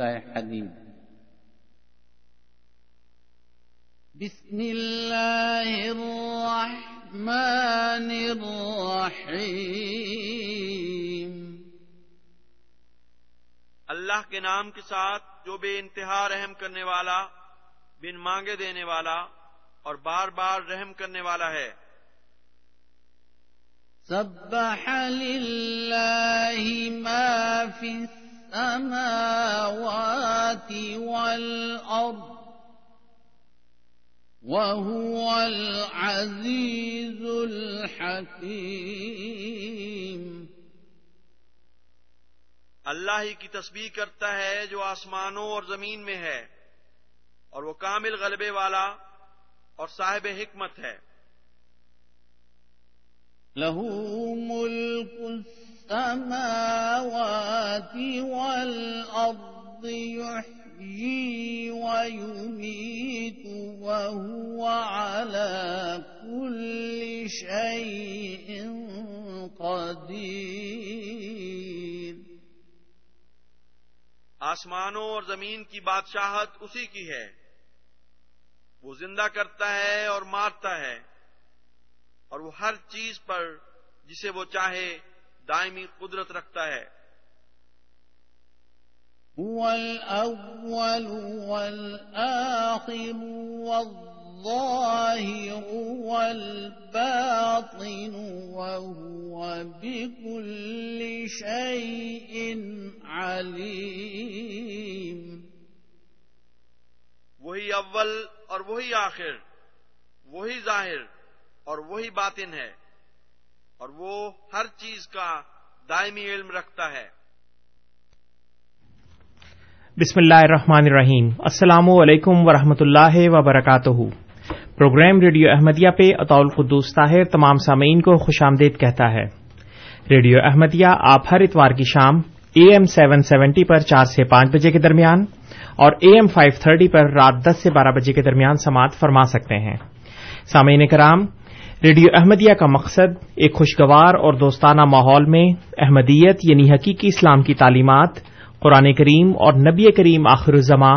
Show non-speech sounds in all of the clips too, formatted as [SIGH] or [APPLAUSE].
سورة حديد بسم الله الرحمن الرحيم اللہ کے نام کے ساتھ جو بے انتہا رحم کرنے والا بن مانگے دینے والا اور بار بار رحم کرنے والا ہے۔ سبح لله ما في السماوات والأرض وهو العزيز الحكيم۔ اللہ ہی کی تسبیح کرتا ہے جو آسمانوں اور زمین میں ہے اور وہ کامل غلبے والا اور صاحب حکمت ہے۔ ملك السماوات والأرض يحيي ويميت وهو على كل شيء قدير. آسمانوں اور زمین کی بادشاہت اسی کی ہے۔ وہ زندہ کرتا ہے اور مارتا ہے اور وہ ہر چیز پر جسے وہ چاہے دائمی قدرت رکھتا ہے۔ هو الأول والآخر والظاهر والباطن وهو بكل شيء عليم. وہی اول اور وہی آخر وہی ظاہر اور وہی باطن ہے۔ اور وہ ہر چیز کا دائمی علم رکھتا ہے۔ بسم اللہ الرحمن الرحیم۔ السلام علیکم ورحمۃ اللہ وبرکاتہ۔ پروگرام ریڈیو احمدیہ پہ اطول قدوس طاہر تمام سامعین کو خوش آمدید کہتا ہے۔ ریڈیو احمدیہ آپ ہر اتوار کی شام اے ایم سیون سیونٹی پر چار سے پانچ بجے کے درمیان اور اے ایم فائیو تھرٹی پر رات دس سے بارہ بجے کے درمیان سماعت فرما سکتے ہیں۔ سامعین کرام ریڈیو احمدیہ کا مقصد ایک خوشگوار اور دوستانہ ماحول میں احمدیت یعنی حقیقی اسلام کی تعلیمات، قرآن کریم اور نبی کریم آخر الزماں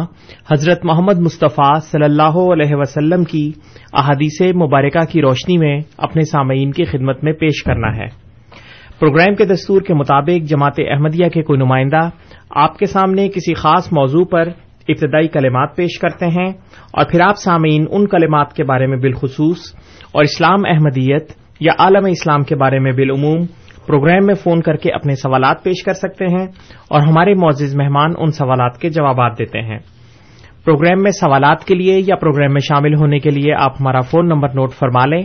حضرت محمد مصطفیٰ صلی اللہ علیہ وسلم کی احادیث مبارکہ کی روشنی میں اپنے سامعین کی خدمت میں پیش کرنا ہے۔ پروگرام کے دستور کے مطابق جماعت احمدیہ کے کوئی نمائندہ آپ کے سامنے کسی خاص موضوع پر ابتدائی کلمات پیش کرتے ہیں اور پھر آپ سامعین ان کلمات کے بارے میں بالخصوص اور اسلام احمدیت یا عالم اسلام کے بارے میں بالعموم پروگرام میں فون کر کے اپنے سوالات پیش کر سکتے ہیں اور ہمارے معزز مہمان ان سوالات کے جوابات دیتے ہیں۔ پروگرام میں سوالات کے لیے یا پروگرام میں شامل ہونے کے لیے آپ ہمارا فون نمبر نوٹ فرما لیں۔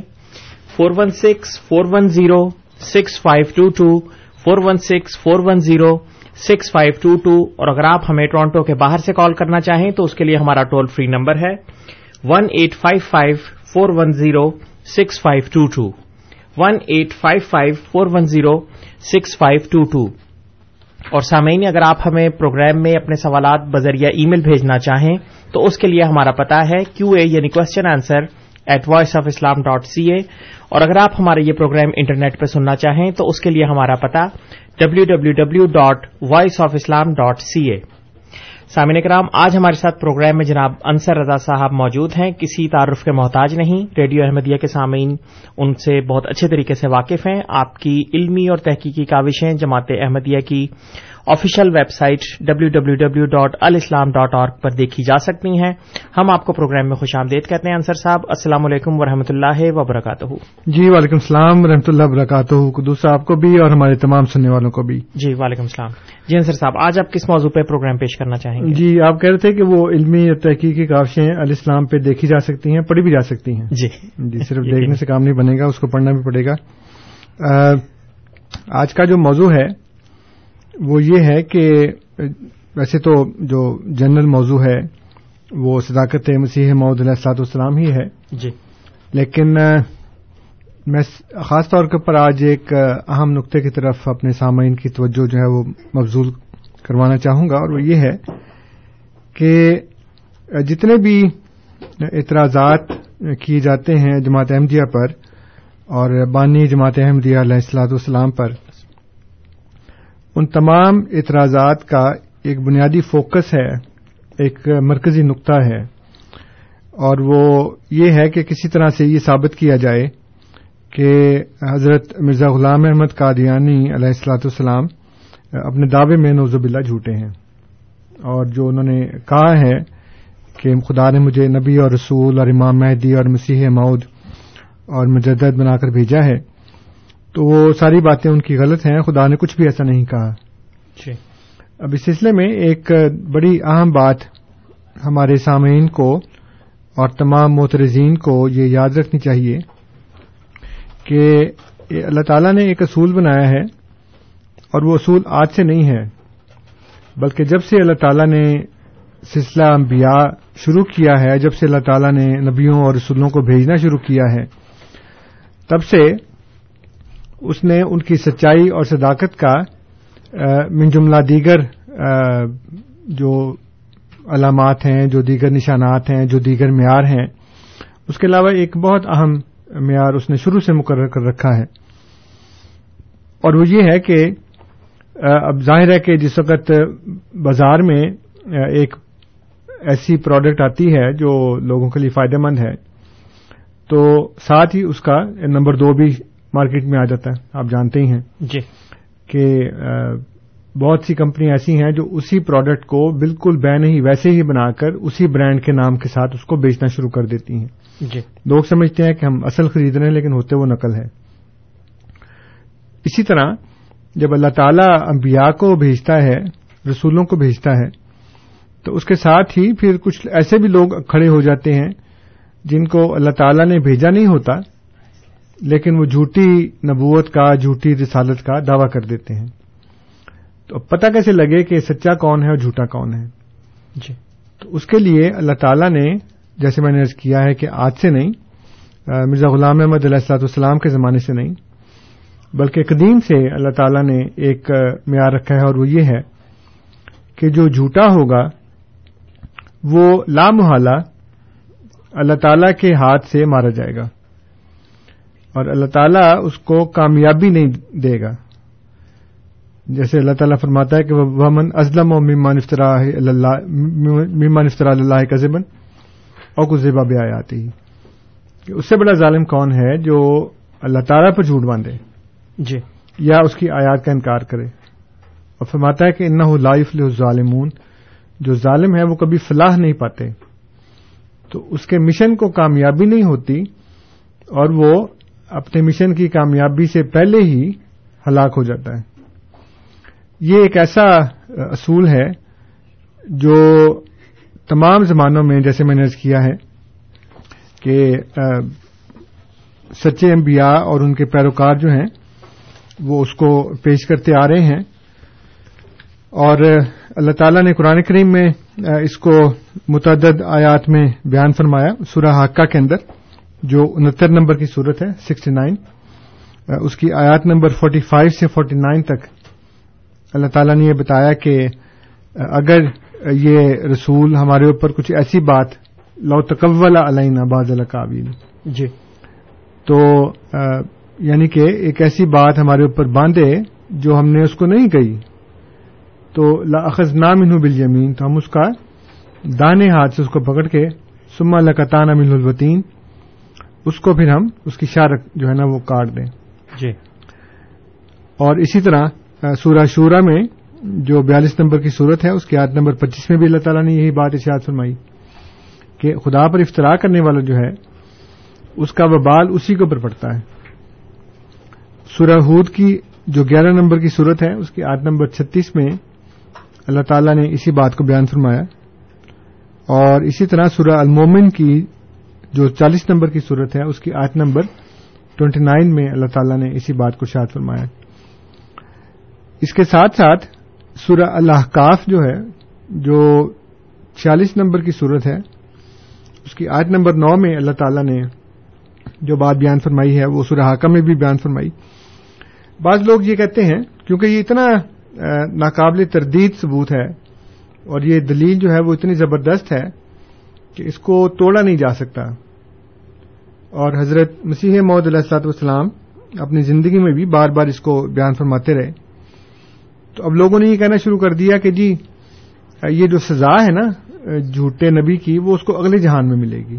Four one six, four one zero, six five two two, four one six, four one zero six five two two اور اگر آپ ہمیں ٹورانٹو کے باہر سے کال کرنا چاہیں تو اس کے لیے ہمارا ٹول فری نمبر ہے one eight five five four one zero six five two two one eight five five four one zero six five two two اور سامعین، اگر آپ ہمیں پروگرام میں اپنے سوالات بذریعہ ای میل بھیجنا چاہیں تو اس کے لیے ہمارا پتا ہے کیو اے یعنی question answer at voice of Islam dot C A اور اگر آپ ہمارا یہ پروگرام انٹرنیٹ پہ سننا چاہیں تو اس کے لیے ہمارا پتا W W W dot voice of Islam dot C A سامعین کرام، آج ہمارے ساتھ پروگرام میں جناب انصر رضا صاحب موجود ہیں۔ کسی تعارف کے محتاج نہیں۔ ریڈیو احمدیہ کے سامعین ان سے بہت اچھے طریقے سے واقف ہیں۔ آپ کی علمی اور تحقیقی کاوشیں جماعت احمدیہ کی official web site W W W dot Alislam dot org پر دیکھی جا سکتی ہیں۔ ہم آپ کو پروگرام میں خوش آمدید کہتے ہیں انصر صاحب السلام علیکم ورحمۃ اللہ وبرکاتہ۔ جی وعلیکم السلام ورحمۃ اللہ وبرکاتہ۔ دوسرا آپ کو بھی اور ہمارے تمام سننے والوں کو بھی۔ جی وعلیکم السلام۔ جی انصر صاحب آج آپ کس موضوع پہ پروگرام پیش کرنا چاہیں گے؟ جی آپ کہہ رہے تھے کہ وہ علمی تحقیقی کاوشیں الاسلام پہ دیکھی جا سکتی ہیں پڑھی بھی جا سکتی ہیں۔ جی۔ جی صرف دیکھنے سے کام نہیں بنے گا اس کو پڑھنا بھی پڑے گا۔ آج کا جو موضوع ہے وہ یہ ہے کہ ویسے تو جو جنرل موضوع ہے وہ صداقت مسیح محدود علیہ السلاط والسلام ہی ہے۔ جی۔ لیکن میں خاص طور پر آج ایک اہم نقطے کی طرف اپنے سامعین کی توجہ جو ہے وہ مبزول کروانا چاہوں گا۔ اور وہ یہ ہے کہ جتنے بھی اعتراضات کیے جاتے ہیں جماعت احمدیہ پر اور بانی جماعت احمدیہ علیہ السلاط والسلام پر ان تمام اعتراضات کا ایک بنیادی فوکس ہے، ایک مرکزی نقطہ ہے۔ اور وہ یہ ہے کہ کسی طرح سے یہ ثابت کیا جائے کہ حضرت مرزا غلام احمد قادیانی علیہ السلاۃ والسلام اپنے دعوے میں نوزب اللہ جھوٹے ہیں۔ اور جو انہوں نے کہا ہے کہ خدا نے مجھے نبی اور رسول اور امام مہدی اور مسیح مود اور مجدد بنا کر بھیجا ہے تو وہ ساری باتیں ان کی غلط ہیں خدا نے کچھ بھی ایسا نہیں کہا۔ جی۔ اب اس سلسلے میں ایک بڑی اہم بات ہمارے سامعین کو اور تمام موترزین کو یہ یاد رکھنی چاہیے کہ اللہ تعالیٰ نے ایک اصول بنایا ہے اور وہ اصول آج سے نہیں ہے بلکہ جب سے اللہ تعالیٰ نے سلسلہ انبیاء شروع کیا ہے جب سے اللہ تعالیٰ نے نبیوں اور رسولوں کو بھیجنا شروع کیا ہے تب سے اس نے ان کی سچائی اور صداقت کا من جملہ دیگر جو علامات ہیں، جو دیگر نشانات ہیں، جو دیگر معیار ہیں، اس کے علاوہ ایک بہت اہم معیار اس نے شروع سے مقرر کر رکھا ہے۔ اور وہ یہ ہے کہ اب ظاہر ہے کہ جس وقت بازار میں ایک ایسی پروڈکٹ آتی ہے جو لوگوں کے لیے فائدہ مند ہے، تو ساتھ ہی اس کا، نمبر دو بھی مارکیٹ میں آ جاتا ہے۔ آپ جانتے ہی ہیں۔ جی۔ کہ بہت سی کمپنی ایسی ہیں جو اسی پروڈکٹ کو بالکل بے نہیں ویسے ہی بنا کر اسی برانڈ کے نام کے ساتھ اس کو بیچنا شروع کر دیتی ہیں۔ جی۔ لوگ سمجھتے ہیں کہ ہم اصل خرید رہے ہیں لیکن ہوتے وہ نقل ہے اسی طرح جب اللہ تعالی انبیاء کو بھیجتا ہے رسولوں کو بھیجتا ہے تو اس کے ساتھ ہی پھر کچھ ایسے بھی لوگ کھڑے ہو جاتے ہیں جن کو اللہ تعالی نے بھیجا نہیں ہوتا۔ لیکن وہ جھوٹی نبوت کا جھوٹی رسالت کا دعوی کر دیتے ہیں۔ تو پتہ کیسے لگے کہ سچا کون ہے اور جھوٹا کون ہے؟ جی۔ تو اس کے لیے اللہ تعالیٰ نے جیسے میں نے ارض کیا ہے کہ آج سے نہیں مرزا غلام احمد علیہ السلاط والسلام کے زمانے سے نہیں بلکہ قدیم سے اللہ تعالیٰ نے ایک معیار رکھا ہے اور وہ یہ ہے کہ جو جھوٹا ہوگا وہ لامحالہ اللہ تعالیٰ کے ہاتھ سے مارا جائے گا۔ اور اللہ تعالیٰ اس کو کامیابی نہیں دے گا۔ جیسے اللہ تعالیٰ فرماتا ہے کہ ومن ازلم و ممان افطرا اللہ کا اور کچھ بھی آتی اس سے بڑا ظالم کون ہے جو اللہ تعالیٰ پر جھوٹ باندھے؟ جی۔ یا اس کی آیات کا انکار کرے۔ اور فرماتا ہے کہ انہ لائف ظالمون جو ظالم ہے وہ کبھی فلاح نہیں پاتے۔ تو اس کے مشن کو کامیابی نہیں ہوتی اور وہ اپنے مشن کی کامیابی سے پہلے ہی ہلاک ہو جاتا ہے۔ یہ ایک ایسا اصول ہے جو تمام زمانوں میں، جیسے میں نے ارض کیا ہے کہ سچے انبیاء اور ان کے پیروکار جو ہیں، وہ اس کو پیش کرتے آ رہے ہیں۔ اور اللہ تعالیٰ نے قرآن کریم میں اس کو متعدد آیات میں بیان فرمایا، سورہ حقہ کے اندر۔ جو انہتر نمبر کی صورت ہے سکسٹی نائن اس کی آیات نمبر فورٹی فائیو سے فورٹی نائن تک اللہ تعالیٰ نے یہ بتایا کہ اگر یہ رسول ہمارے اوپر کچھ ایسی بات لو تکول علین باز القابین جی۔ تو یعنی کہ ایک ایسی بات ہمارے اوپر باندھے جو ہم نے اس کو نہیں کہی تو لاخذ نام انہوں بل یمین تو ہم اس کا دانے ہاتھ سے اس کو پکڑ کے سما لکتان امین الوطین اس کو پھر ہم اس کی شارک جو ہے نا وہ کاٹ دیں۔ جی۔ اور اسی طرح سورہ شورا میں جو بیالیس نمبر کی صورت ہے اس کی آیت نمبر پچیس میں بھی اللہ تعالیٰ نے یہی بات اشاعت فرمائی کہ خدا پر افطرا کرنے والا جو ہے اس کا وبال اسی کے اوپر پڑتا ہے۔ سورہ ہود کی جو گیارہ نمبر کی صورت ہے اس کی آیت نمبر چھتیس میں اللہ تعالیٰ نے اسی بات کو بیان فرمایا۔ اور اسی طرح سورہ المومن کی جو چالیس نمبر کی صورت ہے، اس کی آیت نمبر ٹوینٹی نائن میں اللہ تعالیٰ نے اسی بات کو شاد فرمایا۔ اس کے ساتھ ساتھ سورہ الحقاف جو ہے، جو چھیالیس نمبر کی صورت ہے، اس کی آیت نمبر نو میں اللہ تعالیٰ نے جو بات بیان فرمائی ہے، وہ سورہ حاکم میں بھی بیان فرمائی۔ بعض لوگ یہ کہتے ہیں، کیونکہ یہ اتنا ناقابل تردید ثبوت ہے اور یہ دلیل جو ہے، وہ اتنی زبردست ہے کہ اس کو توڑا نہیں جا سکتا۔ اور حضرت مسیح محدود علیہ السلاط والسلام اپنی زندگی میں بھی بار بار اس کو بیان فرماتے رہے۔ تو اب لوگوں نے یہ کہنا شروع کر دیا کہ جی یہ جو سزا ہے نا، جھوٹے نبی کی، وہ اس کو اگلے جہان میں ملے گی۔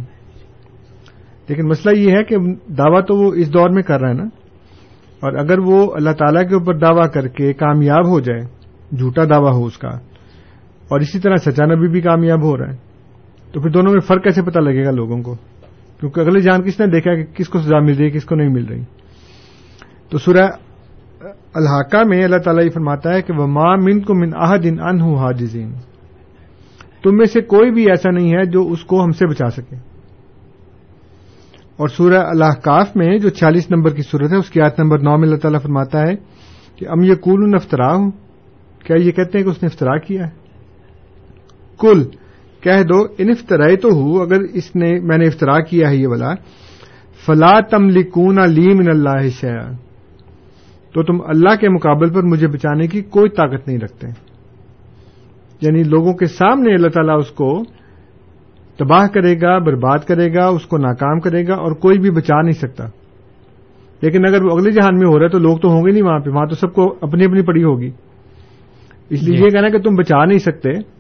لیکن مسئلہ یہ ہے کہ دعویٰ تو وہ اس دور میں کر رہا ہے نا۔ اور اگر وہ اللہ تعالی کے اوپر دعویٰ کر کے کامیاب ہو جائے، جھوٹا دعویٰ ہو اس کا، اور اسی طرح سچا نبی بھی کامیاب ہو رہا ہے۔ تو پھر دونوں میں فرق کیسے پتا لگے گا لوگوں کو؟ کیونکہ اگلے جان کس نے دیکھا کہ کس کو سزا مل رہی ہے، کس کو نہیں مل رہی؟ تو سورہ الحاقہ میں اللہ تعالیٰ یہ فرماتا ہے کہ وہ ماں من کو من آہ دن ان ہوں حاجزین تم میں سے کوئی بھی ایسا نہیں ہے جو اس کو ہم سے بچا سکے۔ اور سورہ اللہ کاف میں جو چھیالیس نمبر کی صورت ہے، اس کی آیت نمبر نو میں اللہ تعالیٰ فرماتا ہے کہ ام یہ کول افطرا ہوں کیا یہ کہتے ہیں کہ اس نے افطرا کیا ہے؟ کل کہہ دو، ان افطرائے تو ہوں اگر اس نے، میں نے افطرا کیا ہے یہ والا، فلا تم لکون من اللہ شیا تو تم اللہ کے مقابل پر مجھے بچانے کی کوئی طاقت نہیں رکھتے۔ یعنی لوگوں کے سامنے اللہ تعالیٰ اس کو تباہ کرے گا، برباد کرے گا، اس کو ناکام کرے گا اور کوئی بھی بچا نہیں سکتا۔ لیکن اگر وہ اگلے جہان میں ہو رہا ہے تو لوگ تو ہوں گے نہیں وہاں پہ، وہاں تو سب کو اپنی اپنی پڑی ہوگی۔ اس لیے یہ کہنا کہ تم بچا نہیں سکتے۔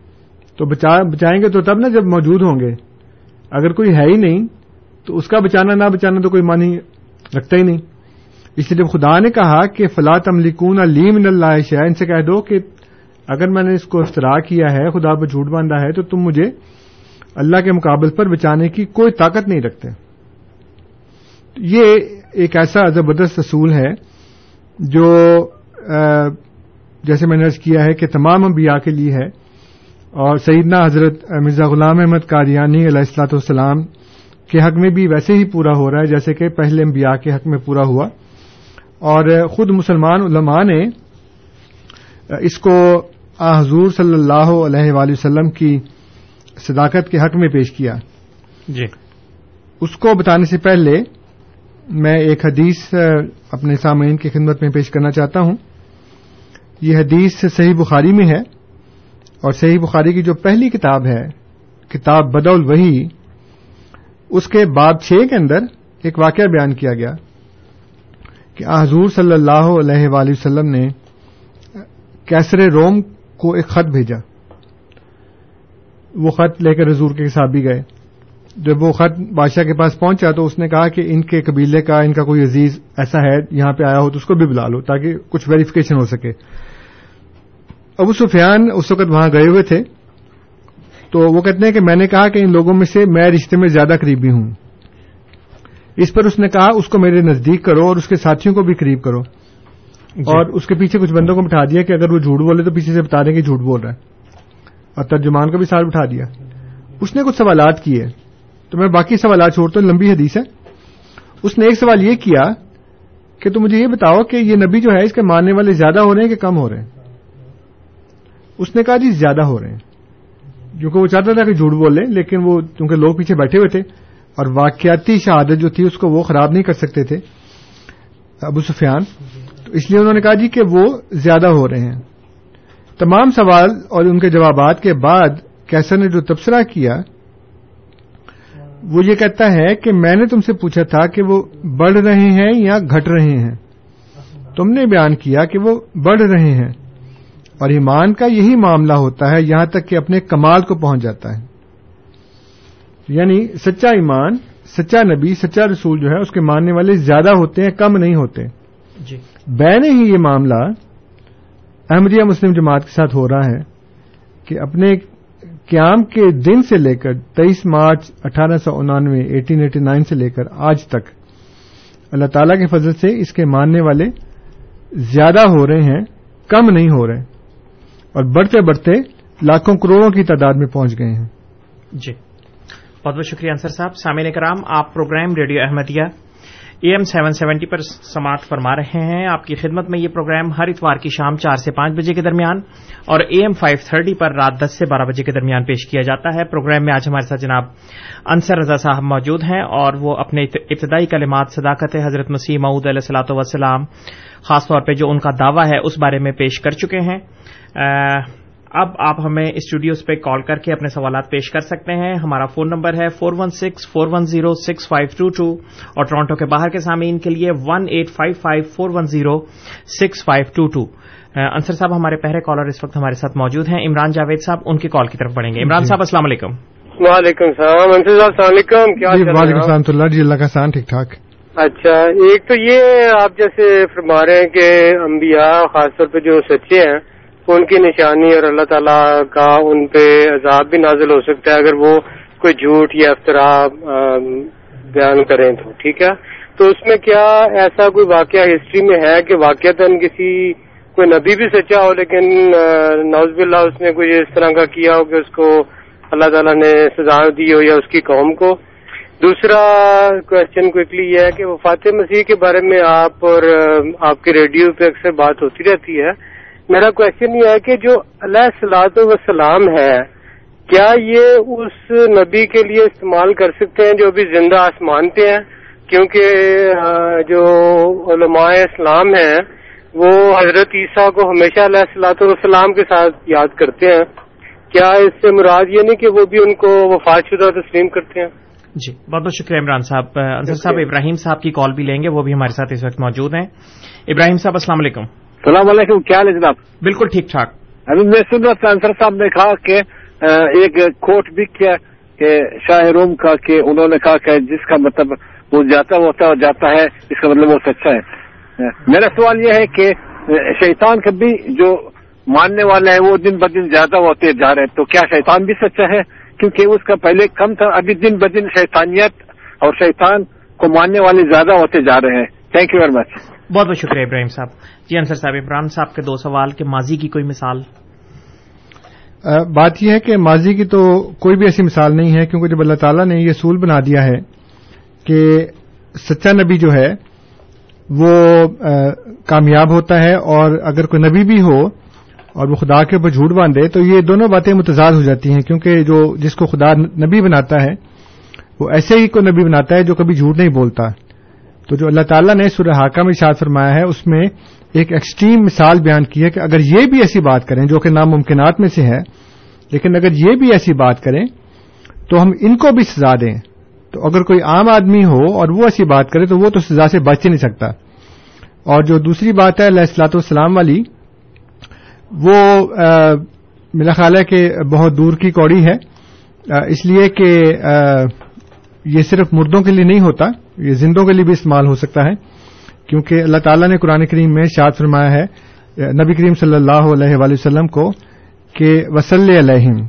تو بچائیں گے تو تب نا جب موجود ہوں گے۔ اگر کوئی ہے ہی نہیں، تو اس کا بچانا نہ بچانا تو کوئی مانی رکھتا ہی نہیں۔ اس لیے جب خدا نے کہا کہ فلاں تملکون علیم اللہ شاہ ان سے کہہ دو کہ اگر میں نے اس کو افطرا کیا ہے، خدا پر جھوٹ باندھا ہے، تو تم مجھے اللہ کے مقابل پر بچانے کی کوئی طاقت نہیں رکھتے۔ یہ ایک ایسا زبردست اصول ہے جو جیسے میں نے کیا ہے کہ تمام انبیاء کے لیے ہے۔ اور سیدنا حضرت مرزا غلام احمد قادیانی علیہ السلاۃ والسلام کے حق میں بھی ویسے ہی پورا ہو رہا ہے جیسے کہ پہلے انبیاء کے حق میں پورا ہوا۔ اور خود مسلمان علماء نے اس کو حضور صلی اللہ علیہ وآلہ وسلم کی صداقت کے حق میں پیش کیا۔ جی۔ اس کو بتانے سے پہلے میں ایک حدیث اپنے سامعین کی خدمت میں پیش کرنا چاہتا ہوں۔ یہ حدیث صحیح بخاری میں ہے۔ اور صحیح بخاری کی جو پہلی کتاب ہے، کتاب بدول وہی اس کے باب چھ کے اندر ایک واقعہ بیان کیا گیا کہ حضور صلی اللہ علیہ وآلہ وسلم نے کیسر روم کو ایک خط بھیجا۔ وہ خط لے کر حضور کے ساتھ بھی گئے۔ جب وہ خط بادشاہ کے پاس پہنچا تو اس نے کہا کہ ان کے قبیلے کا، ان کا کوئی عزیز ایسا ہے، یہاں پہ آیا ہو تو اس کو بھی بلا لو تاکہ کچھ ویریفیکیشن ہو سکے۔ ابو سفیان اس وقت وہاں گئے ہوئے تھے۔ تو وہ کہتے ہیں کہ میں نے کہا کہ ان لوگوں میں سے میں رشتے میں زیادہ قریبی ہوں۔ اس پر اس نے کہا اس کو میرے نزدیک کرو اور اس کے ساتھیوں کو بھی قریب کرو۔ جی۔ اور اس کے پیچھے کچھ بندوں کو بٹھا دیا کہ اگر وہ جھوٹ بولے تو پیچھے سے بتا دیں کہ جھوٹ بول رہا ہے۔ اور ترجمان کو بھی ساتھ بٹھا دیا۔ اس نے کچھ سوالات کیے۔ تو میں باقی سوالات چھوڑتا ہوں لمبی حدیث ہے۔ اس نے ایک سوال یہ کیا کہ تم مجھے یہ بتاؤ کہ یہ نبی جو ہے اس کے ماننے والے زیادہ ہو رہے ہیں کہ کم ہو رہے ہیں؟ اس نے کہا جی زیادہ ہو رہے ہیں۔ کیونکہ وہ چاہتا تھا کہ جھوٹ بولے، لیکن وہ کیونکہ لوگ پیچھے بیٹھے ہوئے تھے اور واقعاتی شہادت جو تھی اس کو وہ خراب نہیں کر سکتے تھے، ابو سفیان۔ تو اس لیے انہوں نے کہا جی کہ وہ زیادہ ہو رہے ہیں۔ تمام سوال اور ان کے جوابات کے بعد کیسر نے جو تبصرہ کیا، وہ یہ کہتا ہے کہ میں نے تم سے پوچھا تھا کہ وہ بڑھ رہے ہیں یا گھٹ رہے ہیں۔ تم نے بیان کیا کہ وہ بڑھ رہے ہیں۔ اور ایمان کا یہی معاملہ ہوتا ہے یہاں تک کہ اپنے کمال کو پہنچ جاتا ہے۔ یعنی سچا ایمان سچا نبی سچا رسول جو ہے اس کے ماننے والے زیادہ ہوتے ہیں کم نہیں ہوتے۔ جی۔ بین ہی یہ معاملہ احمدیہ مسلم جماعت کے ساتھ ہو رہا ہے کہ اپنے قیام کے دن سے لے کر تیئیس مارچ اٹھارہ سو انانوے ایٹین ایٹی نائن سے لے کر آج تک اللہ تعالی کے فضل سے اس کے ماننے والے زیادہ ہو رہے ہیں کم نہیں ہو رہے۔ اور بڑھتے بڑھتے لاکھوں کروڑوں کی تعداد میں پہنچ گئے ہیں۔ جی۔ بہت بہت شکریہ انصر صاحب۔ سامعین کرام آپ program radio Ahmadiyya A M seven seventy پر سماعت فرما رہے ہیں۔ آپ کی خدمت میں یہ پروگرام ہر اتوار کی شام چار سے پانچ بجے کے درمیان اور اے ایم فائیو تھرٹی پر رات دس سے بارہ بجے کے درمیان پیش کیا جاتا ہے۔ پروگرام میں آج ہمارے ساتھ جناب انصر رضا صاحب موجود ہیں اور وہ اپنے ابتدائی کلمات صداقت حضرت مسیح معود علیہ السلاۃ وسلام خاص طور پہ جو ان کا دعویٰ ہے، اس بارے میں پیش کر چکے ہیں۔ اب آپ ہمیں اسٹوڈیوز پہ کال کر کے اپنے سوالات پیش کر سکتے ہیں۔ ہمارا فون نمبر ہے four one six four one zero six five two two اور ٹورانٹو کے باہر کے سامعین کے لیے one eight five five four one zero six five two two Ansar صاحب ہمارے پہلے کالر اس وقت ہمارے ساتھ موجود ہیں۔ عمران جاوید صاحب ان کی کال کی طرف بڑھیں گے۔ عمران صاحب السلام علیکم۔ وعلیکم السلام۔ انصر صاحب السلام علیکم۔ کیا جی وعلیکم السلام تو اللہ جی اللہ کا سان ٹھیک ٹھاک۔ اچھا ایک تو یہ آپ جیسے فرما رہے ہیں کہ انبیاء خاص طور پہ جو سچے ہیں ان کی نشانی اور اللہ تعالیٰ کا ان پہ عذاب بھی نازل ہو سکتا ہے اگر وہ کوئی جھوٹ یا افطرا بیان کریں تو، ٹھیک ہے؟ تو اس میں کیا ایسا کوئی واقعہ ہسٹری میں ہے کہ واقعتاً کسی کوئی نبی بھی سچا ہو لیکن نوز باللہ اس نے کوئی اس طرح کا کیا ہو کہ اس کو اللہ تعالیٰ نے سزا دی ہو یا اس کی قوم کو؟ دوسرا کوشچن کوئکلی یہ ہے کہ وفات مسیح کے بارے میں آپ اور آپ کے ریڈیو پہ اکثر بات ہوتی رہتی ہے۔ میرا کوشچن یہ ہے کہ جو علیہ سلاد وسلام ہے کیا یہ اس نبی کے لیے استعمال کر سکتے ہیں جو ابھی زندہ آسمان پہ ہیں؟ کیونکہ جو علماء اسلام ہیں وہ حضرت عیسیٰ کو ہمیشہ علیہ السلاۃ والسلام کے ساتھ یاد کرتے ہیں۔ کیا اس سے مراد یہ نہیں کہ وہ بھی ان کو وفات شدہ تسلیم کرتے ہیں؟ جی بہت بہت شکریہ عمران صاحب۔ انصر صاحب ابراہیم صاحب کی کال بھی لیں گے وہ بھی ہمارے ساتھ اس وقت موجود ہیں۔ ابراہیم صاحب السلام علیکم۔ السلام علیکم کیا ہے جناب؟ بالکل ٹھیک ٹھاک۔ ابھی میں سن رہا تھا انصر صاحب نے کہا کہ ایک کوٹ بھی کیا کہ شاہ روم کا کہ انہوں نے کہا کہ جس کا مطلب وہ جاتا ہوتا ہے جاتا ہے اس کا مطلب وہ سچا ہے۔ میرا سوال یہ ہے کہ شیطان کا بھی جو ماننے والے ہیں وہ دن بدن زیادہ ہوتے جا رہے ہیں تو کیا شیطان بھی سچا ہے؟ کیونکہ اس کا پہلے کم تھا ابھی دن بدن شیطانیت اور شیطان کو ماننے والے زیادہ ہوتے جا رہے ہیں۔ تھینک یو ویری مچ بہت بہت شکریہ ابراہیم صاحب۔ جی انصر صاحب، عمران صاحب کے دو سوال کہ ماضی کی کوئی مثال؟ بات یہ ہے کہ ماضی کی تو کوئی بھی ایسی مثال نہیں ہے، کیونکہ جب اللہ تعالیٰ نے یہ اصول بنا دیا ہے کہ سچا نبی جو ہے، وہ کامیاب ہوتا ہے اور اگر کوئی نبی بھی ہو اور وہ خدا کے اوپر جھوٹ باندھے، تو یہ دونوں باتیں متضاد ہو جاتی ہیں، کیونکہ جو، جس کو خدا نبی بناتا ہے، وہ ایسے ہی کوئی نبی بناتا ہے جو کبھی جھوٹ نہیں بولتا۔ تو جو اللہ تعالیٰ نے سورہ حاکہ میں اشاد فرمایا ہے، اس میں ایک ایکسٹریم مثال بیان کی ہے کہ اگر یہ بھی ایسی بات کریں، جو کہ ناممکنات میں سے ہے، لیکن اگر یہ بھی ایسی بات کریں، تو ہم ان کو بھی سزا دیں۔ تو اگر کوئی عام آدمی ہو اور وہ ایسی بات کرے، تو وہ تو سزا سے بچ ہی نہیں سکتا۔ اور جو دوسری بات ہے، علیہ السلاۃ والسلام والی، وہ میرا خیال ہے کہ بہت دور کی کوڑی ہے۔ اس لیے کہ یہ صرف مردوں کے لیے نہیں ہوتا، یہ زندوں کے لیے بھی استعمال ہو سکتا ہے، کیونکہ اللہ تعالیٰ نے قرآن کریم میں شاد فرمایا ہے، نبی کریم صلی اللہ علیہ وآلہ وسلم کو کہ وسل علیہم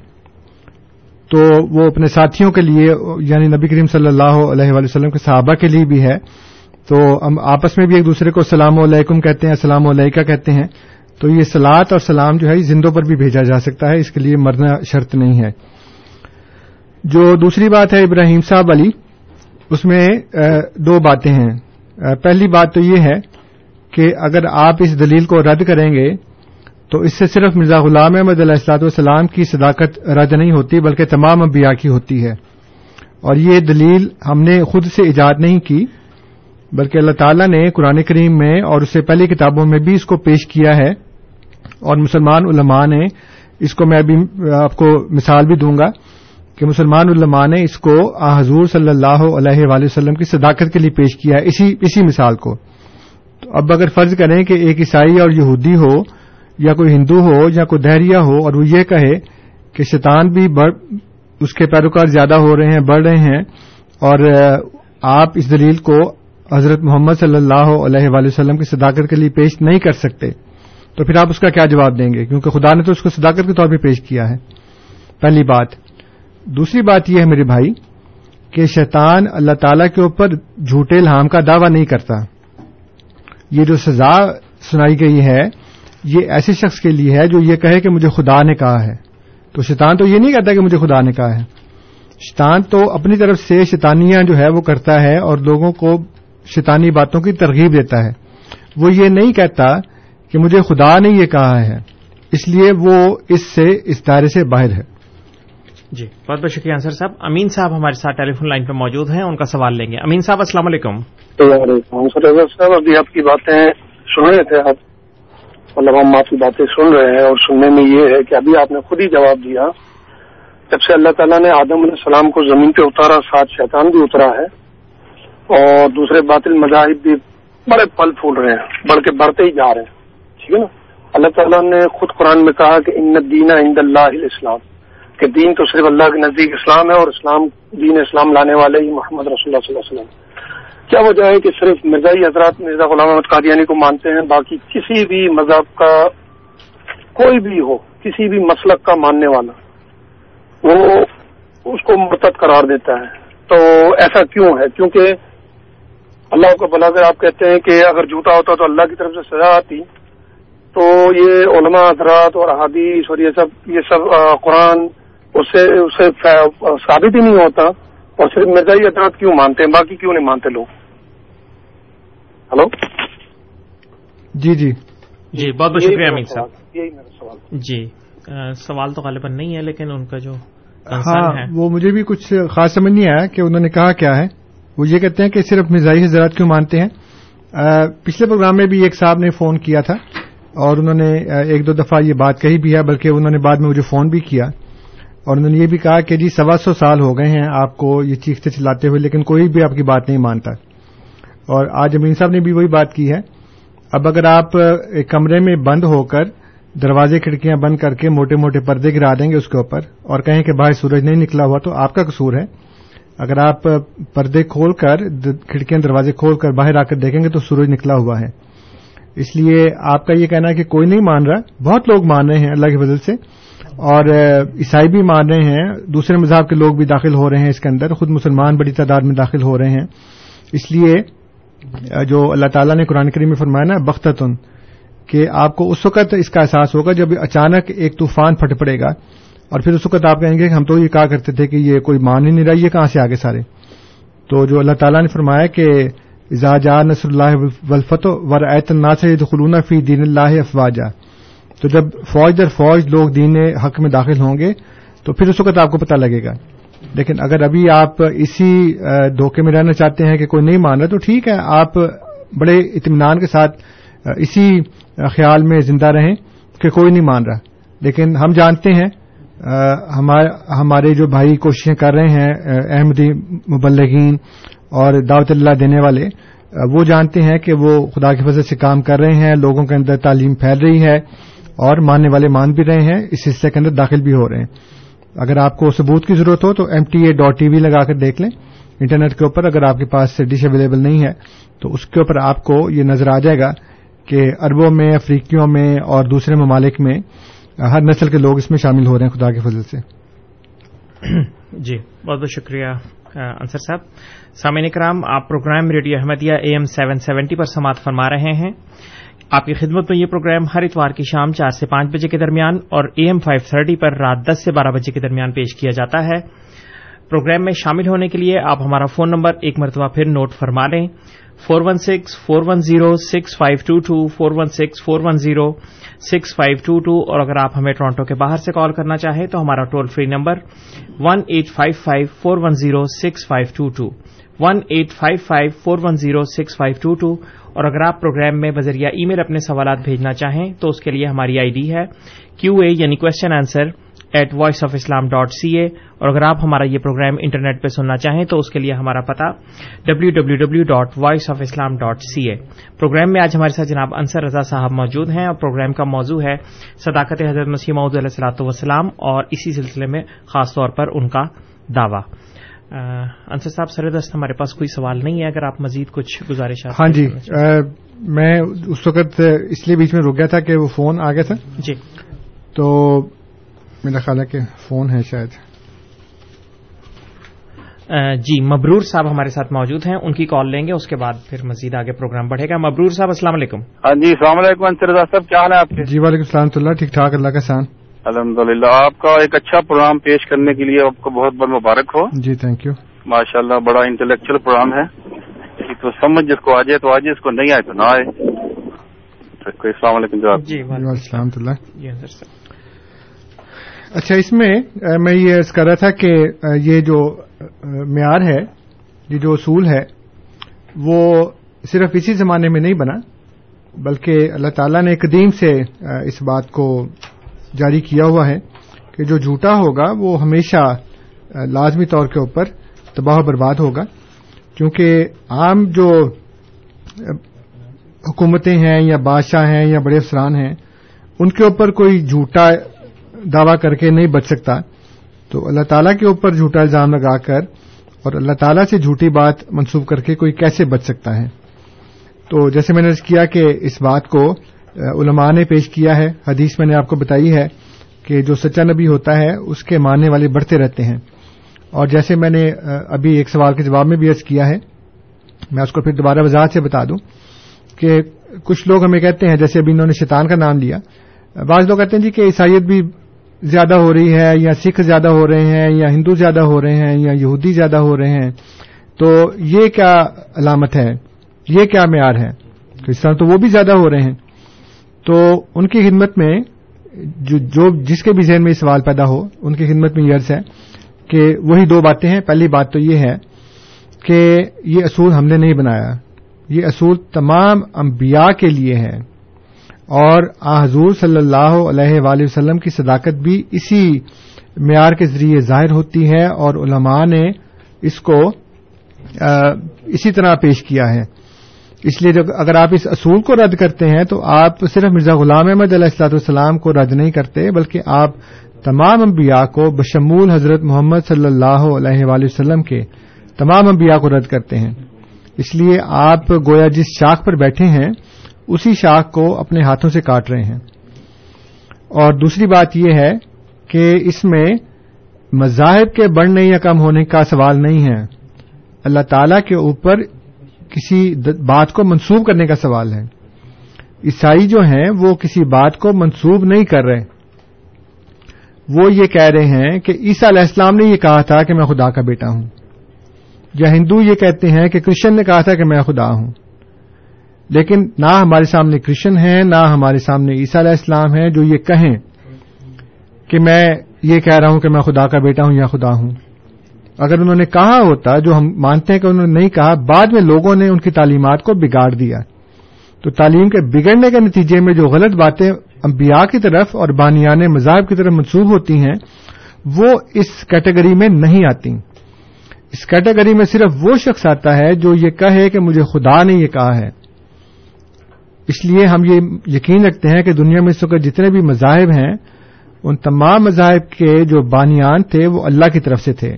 تو وہ اپنے ساتھیوں کے لیے یعنی نبی کریم صلی اللہ علیہ وآلہ وسلم کے صحابہ کے لیے بھی ہے۔ تو ہم آپس میں بھی ایک دوسرے کو السلام علیکم کہتے ہیں، السلام علیکہ کہتے ہیں۔ تو یہ سلاد اور سلام جو ہے زندوں پر بھی بھیجا جا سکتا ہے، اس کے لیے مرنا شرط نہیں ہے۔ جو دوسری بات ہے ابراہیم صاحب والی اس میں دو باتیں ہیں۔ پہلی بات تو یہ ہے کہ اگر آپ اس دلیل کو رد کریں گے، تو اس سے صرف مرزا غلام احمد علیہ السلاط والسلام کی صداقت رد نہیں ہوتی، بلکہ تمام انبیاء کی ہوتی ہے۔ اور یہ دلیل ہم نے خود سے ایجاد نہیں کی، بلکہ اللہ تعالیٰ نے قرآن کریم میں اور اس سے پہلی کتابوں میں بھی اس کو پیش کیا ہے۔ اور مسلمان علماء نے اس کو میں ابھی آپ کو مثال بھی دوں گا۔ کہ مسلمان علماء نے اس کو حضور صلی اللہ علیہ وآلہ وسلم کی صداقت کے لیے پیش کیا ہے، اسی اسی مثال کو۔ تو اب اگر فرض کریں کہ ایک عیسائی اور یہودی ہو، یا کوئی ہندو ہو، یا کوئی دہریا ہو، اور وہ یہ کہے کہ شیطان بھی بڑھ اس کے پیروکار زیادہ ہو رہے ہیں، بڑھ رہے ہیں، اور آپ اس دلیل کو حضرت محمد صلی اللہ علیہ وآلہ وسلم کی صداقت کے لیے پیش نہیں کر سکتے، تو پھر آپ اس کا کیا جواب دیں گے؟ کیونکہ خدا نے تو اس کو صداقت کے طور پہ پیش کیا ہے۔ پہلی بات دوسری بات یہ ہے میرے بھائی کہ شیطان اللہ تعالی کے اوپر جھوٹے الہام کا دعوی نہیں کرتا۔ یہ جو سزا سنائی گئی ہے، یہ ایسے شخص کے لیے ہے جو یہ کہے کہ مجھے خدا نے کہا ہے۔ تو شیطان تو یہ نہیں کہتا کہ مجھے خدا نے کہا ہے۔ شیطان تو اپنی طرف سے شیطانیاں جو ہے وہ کرتا ہے اور لوگوں کو شیطانی باتوں کی ترغیب دیتا ہے۔ وہ یہ نہیں کہتا کہ مجھے خدا نے یہ کہا ہے۔ اس لیے وہ اس سے، اس دائرے سے باہر ہے۔ جی۔ بہت بہت شکریہ انصر صاحب۔ امین صاحب ہمارے ساتھ ٹیلی فون لائن پہ موجود ہیں، ان کا سوال لیں گے۔ امین صاحب، السلام علیکم۔ صاحب، ابھی آپ کی باتیں سن رہے تھے آپ۔ مطلب ہم آپ کی باتیں سن رہے ہیں اور سننے میں یہ ہے کہ ابھی آپ نے خود ہی جواب دیا۔ جب سے اللہ تعالیٰ نے آدم علیہ السلام کو زمین پہ اتارا، ساتھ شیطان بھی اترا ہے۔ اور دوسرے باطل مذاہب بھی بڑے پل پھول رہے ہیں، بڑھ کے بڑھتے ہی جا رہے ہیں۔ ٹھیک ہے نا؟ اللہ تعالیٰ نے خود قرآن میں کہا کہ ان دینا عند اللہ اسلام کہ دین تو صرف اللہ کے نزدیک اسلام ہے اور اسلام، دین اسلام لانے والے ہی محمد رسول اللہ صلی اللہ علیہ وسلم۔ کیا وجہ ہے کہ صرف مرزائی حضرات مرزا غلام احمد قادیانی کو مانتے ہیں، باقی کسی بھی مذہب کا کوئی بھی ہو، کسی بھی مسلک کا ماننے والا، وہ اس کو مرتد قرار دیتا ہے۔ تو ایسا کیوں ہے؟ کیونکہ اللہ کو بلا کر آپ کہتے ہیں کہ اگر جھوٹا ہوتا تو اللہ کی طرف سے سزا آتی۔ تو یہ علماء، حضرات اور احادیث اور یہ سب یہ سب قرآن اس سے اسے ثابت ہی نہیں ہوتا اور صرف مرزائی اطلاعات کیوں مانتے ہیں؟ باقی کیوں نہیں مانتے لوگ؟ ہلو؟ جی جی۔ جی بہت بہت شکریہ امین صاحب۔ یہی میرا سوال۔ جی سوال تو غالباً نہیں ہے لیکن ان کا جو ہاں وہ مجھے بھی کچھ خاص سمجھ نہیں آیا کہ انہوں نے کہا کیا ہے۔ وہ یہ کہتے ہیں کہ صرف مرزائی حضرات کیوں مانتے ہیں؟ پچھلے پروگرام میں بھی ایک صاحب نے فون کیا تھا اور انہوں نے ایک دو دفعہ یہ بات کہی بھی ہے بلکہ انہوں نے بعد میں مجھے فون بھی کیا اور انہوں نے یہ بھی کہا کہ جی سوا سو سال ہو گئے ہیں آپ کو یہ چیختے چلاتے ہوئے، لیکن کوئی بھی آپ کی بات نہیں مانتا۔ اور آج امین صاحب نے بھی وہی بات کی ہے۔ اب اگر آپ ایک کمرے میں بند ہو کر دروازے، کھڑکیاں بند کر کے موٹے موٹے پردے گرا دیں گے اس کے اوپر اور کہیں کہ باہر سورج نہیں نکلا ہوا تو آپ کا قصور ہے۔ اگر آپ پردے کھول کر، کھڑکیاں دروازے کھول کر باہر آ کر دیکھیں گے تو سورج نکلا ہوا ہے۔ اس لیے آپ کا یہ کہنا ہے کہ کوئی نہیں مان رہا، بہت لوگ مان رہے ہیں اللہ کی فضل سے۔ اور عیسائی بھی مان رہے ہیں، دوسرے مذہب کے لوگ بھی داخل ہو رہے ہیں اس کے اندر، خود مسلمان بڑی تعداد میں داخل ہو رہے ہیں۔ اس لیے جو اللہ تعالیٰ نے قرآن کریم میں فرمایا نا، بختتن، کہ آپ کو اس وقت اس کا احساس ہوگا جب اچانک ایک طوفان پھٹ پڑے گا۔ اور پھر اس وقت آپ کہیں گے کہ ہم تو یہ کہا کرتے تھے کہ یہ کوئی مان ہی نہیں رہا، یہ کہاں سے آگے سارے؟ تو جو اللہ تعالیٰ نے فرمایا کہ جا نصر اللہ ولفت ور ایت ناصر خلون فی دین اللہ افواجہ تو جب فوج در فوج لوگ دین حق میں داخل ہوں گے، تو پھر اس وقت آپ کو پتہ لگے گا۔ لیکن اگر ابھی آپ اسی دھوکے میں رہنا چاہتے ہیں کہ کوئی نہیں مان رہا، تو ٹھیک ہے، آپ بڑے اطمینان کے ساتھ اسی خیال میں زندہ رہیں کہ کوئی نہیں مان رہا۔ لیکن ہم جانتے ہیں ہمارے جو بھائی کوششیں کر رہے ہیں احمدی مبلغین اور دعوت اللہ دینے والے وہ جانتے ہیں کہ وہ خدا کی فضل سے کام کر رہے ہیں، لوگوں کے اندر تعلیم پھیل رہی ہے۔ اور ماننے والے مان بھی رہے ہیں، اس حصے کے اندر داخل بھی ہو رہے ہیں۔ اگر آپ کو ثبوت کی ضرورت ہو تو M T A dot T V لگا کر دیکھ لیں۔ انٹرنیٹ کے اوپر اگر آپ کے پاس ڈش اویلیبل نہیں ہے، تو اس کے اوپر آپ کو یہ نظر آ جائے گا کہ اربوں میں، افریقیوں میں اور دوسرے ممالک میں ہر نسل کے لوگ اس میں شامل ہو رہے ہیں، خدا کی فضل سے۔ [CLEARS THROAT] جی بہت بہت شکریہ انصر صاحب۔ سامعین کرام، آپ program radio Ahmadiyya A M seven seventy پر سماعت فرما رہے ہیں۔ آپ کی خدمت میں یہ پروگرام ہر اتوار کی شام چار سے پانچ بجے کے درمیان اور اے ایم فائیو تھرٹی پر رات دس سے بارہ بجے کے درمیان پیش کیا جاتا ہے۔ پروگرام میں شامل ہونے کے لیے آپ ہمارا فون نمبر ایک مرتبہ پھر نوٹ فرما لیں۔ Four one six, four one zero, six five two two, four one six, four one zero, six five two two اور اگر آپ ہمیں ٹورانٹو کے باہر سے کال کرنا چاہیں تو ہمارا toll free number one eight five five four one zero six five two two one eight five five four one zero six five two two اور اگر آپ پروگرام میں بذریعہ ای میل اپنے سوالات بھیجنا چاہیں تو اس کے لیے ہماری آئی ڈی ہے کیو اے یعنی question answer at voice of Islam dot C A اور اگر آپ ہمارا یہ پروگرام انٹرنیٹ پہ سننا چاہیں تو اس کے لیے ہمارا پتا W W W dot voice of Islam dot C A program میں آج ہمارے ساتھ جناب انصر رضا صاحب موجود ہیں اور پروگرام کا موضوع ہے صداقت حضرت مسیح محدود علیہ السلاۃ وسلام اور اسی سلسلے میں خاص طور پر ان کا دعوی۔ انصر صاحب سر دست ہمارے پاس کوئی سوال نہیں ہے اگر آپ مزید کچھ گزارش ہاں جی میں اس وقت اس لیے بیچ میں رک گیا تھا کہ وہ فون آ گیا تھا۔ جی۔ تو میرا خیال ہے کہ فون ہے شاید۔ جی مبرور صاحب ہمارے ساتھ موجود ہیں ان کی کال لیں گے اس کے بعد پھر مزید آگے پروگرام بڑھے گا۔ مبرور صاحب السلام علیکم۔ ہاں جی السلام علیکم انصر صاحب کیا حال ہے آپ کے؟ جی وعلیکم السلام اللہ ٹھیک ٹھاک اللہ کا سان الحمد للہ آپ کا ایک اچھا پروگرام پیش کرنے کے لیے آپ کو بہت بہت مبارک ہو۔ جی تھینک یو ماشاء اللہ بڑا انٹلیکچل پروگرام ہے۔ تو سمجھ جس کو آ جائے تو آ جائے اس کو نہیں آئے تو نہ آئے۔ السلام علیکم جناب۔ جی وعلیکم السلام اللہ۔ جی اچھا اس میں میں یہ عرض کر رہا تھا کہ یہ جو معیار ہے یہ جو اصول ہے وہ صرف اسی زمانے میں نہیں بنا بلکہ اللہ تعالیٰ نے قدیم سے اس بات کو جاری کیا ہوا ہے کہ جو جھوٹا ہوگا وہ ہمیشہ لازمی طور کے اوپر تباہ و برباد ہوگا۔ کیونکہ عام جو حکومتیں ہیں یا بادشاہ ہیں یا بڑے افسران ہیں، ان کے اوپر کوئی جھوٹا دعوی کر کے نہیں بچ سکتا۔ تو اللہ تعالیٰ کے اوپر جھوٹا الزام لگا کر اور اللہ تعالیٰ سے جھوٹی بات منسوخ کر کے کوئی کیسے بچ سکتا ہے؟ تو جیسے میں نے کیا کہ اس بات کو علماء نے پیش کیا ہے، حدیث میں نے آپ کو بتائی ہے کہ جو سچا نبی ہوتا ہے، اس کے ماننے والے بڑھتے رہتے ہیں۔ اور جیسے میں نے ابھی ایک سوال کے جواب میں بھی عرض کیا ہے، میں اس کو پھر دوبارہ وضاحت سے بتا دوں کہ کچھ لوگ ہمیں کہتے ہیں، جیسے ابھی انہوں نے شیطان کا نام لیا، بعض لوگ کہتے ہیں جی کہ عیسائیت بھی زیادہ ہو رہی ہے، یا سکھ زیادہ ہو رہے ہیں، یا ہندو زیادہ ہو رہے ہیں، یا یہودی زیادہ ہو رہے ہیں۔ تو یہ کیا علامت ہے؟ یہ کیا معیار ہے؟ اس طرح تو وہ بھی زیادہ ہو رہے ہیں۔ تو ان کی خدمت میں جو جو جس کے بھی ذہن میں سوال پیدا ہو، ان کی خدمت میں یہ عرض ہے کہ وہی دو باتیں ہیں۔ پہلی بات تو یہ ہے کہ یہ اصول ہم نے نہیں بنایا۔ یہ اصول تمام انبیاء کے لیے ہے اور آ حضور صلی اللہ علیہ وآلہ وسلم کی صداقت بھی اسی معیار کے ذریعے ظاہر ہوتی ہے اور علماء نے اس کو اسی طرح پیش کیا ہے۔ اس لیے اگر آپ اس اصول کو رد کرتے ہیں تو آپ صرف مرزا غلام احمد علیہ السلاط والسلام کو رد نہیں کرتے، بلکہ آپ تمام انبیاء کو بشمول حضرت محمد صلی اللہ علیہ وآلہ وسلم کے تمام انبیاء کو رد کرتے ہیں۔ اس لیے آپ گویا جس شاخ پر بیٹھے ہیں، اسی شاخ کو اپنے ہاتھوں سے کاٹ رہے ہیں۔ اور دوسری بات یہ ہے کہ اس میں مذاہب کے بڑھنے یا کم ہونے کا سوال نہیں ہے۔ اللہ تعالی کے اوپر کسی بات کو منسوب کرنے کا سوال ہے۔ عیسائی جو ہیں، وہ کسی بات کو منسوب نہیں کر رہے۔ وہ یہ کہہ رہے ہیں کہ عیسیٰ علیہ السلام نے یہ کہا تھا کہ میں خدا کا بیٹا ہوں۔ یا ہندو یہ کہتے ہیں کہ کرشن نے کہا تھا کہ میں خدا ہوں۔ لیکن نہ ہمارے سامنے کرشن ہیں، نہ ہمارے سامنے عیسیٰ علیہ السلام ہیں جو یہ کہیں کہ میں یہ کہہ رہا ہوں کہ میں خدا کا بیٹا ہوں یا خدا ہوں۔ اگر انہوں نے کہا ہوتا، جو ہم مانتے ہیں کہ انہوں نے نہیں کہا، بعد میں لوگوں نے ان کی تعلیمات کو بگاڑ دیا۔ تو تعلیم کے بگڑنے کے نتیجے میں جو غلط باتیں انبیاء کی طرف اور بانیان مذاہب کی طرف منسوب ہوتی ہیں، وہ اس کیٹیگری میں نہیں آتی۔ اس کیٹیگری میں صرف وہ شخص آتا ہے جو یہ کہے کہ مجھے خدا نے یہ کہا ہے۔ اس لیے ہم یہ یقین رکھتے ہیں کہ دنیا میں اس وقت جتنے بھی مذاہب ہیں، ان تمام مذاہب کے جو بانیان تھے، وہ اللہ کی طرف سے تھے۔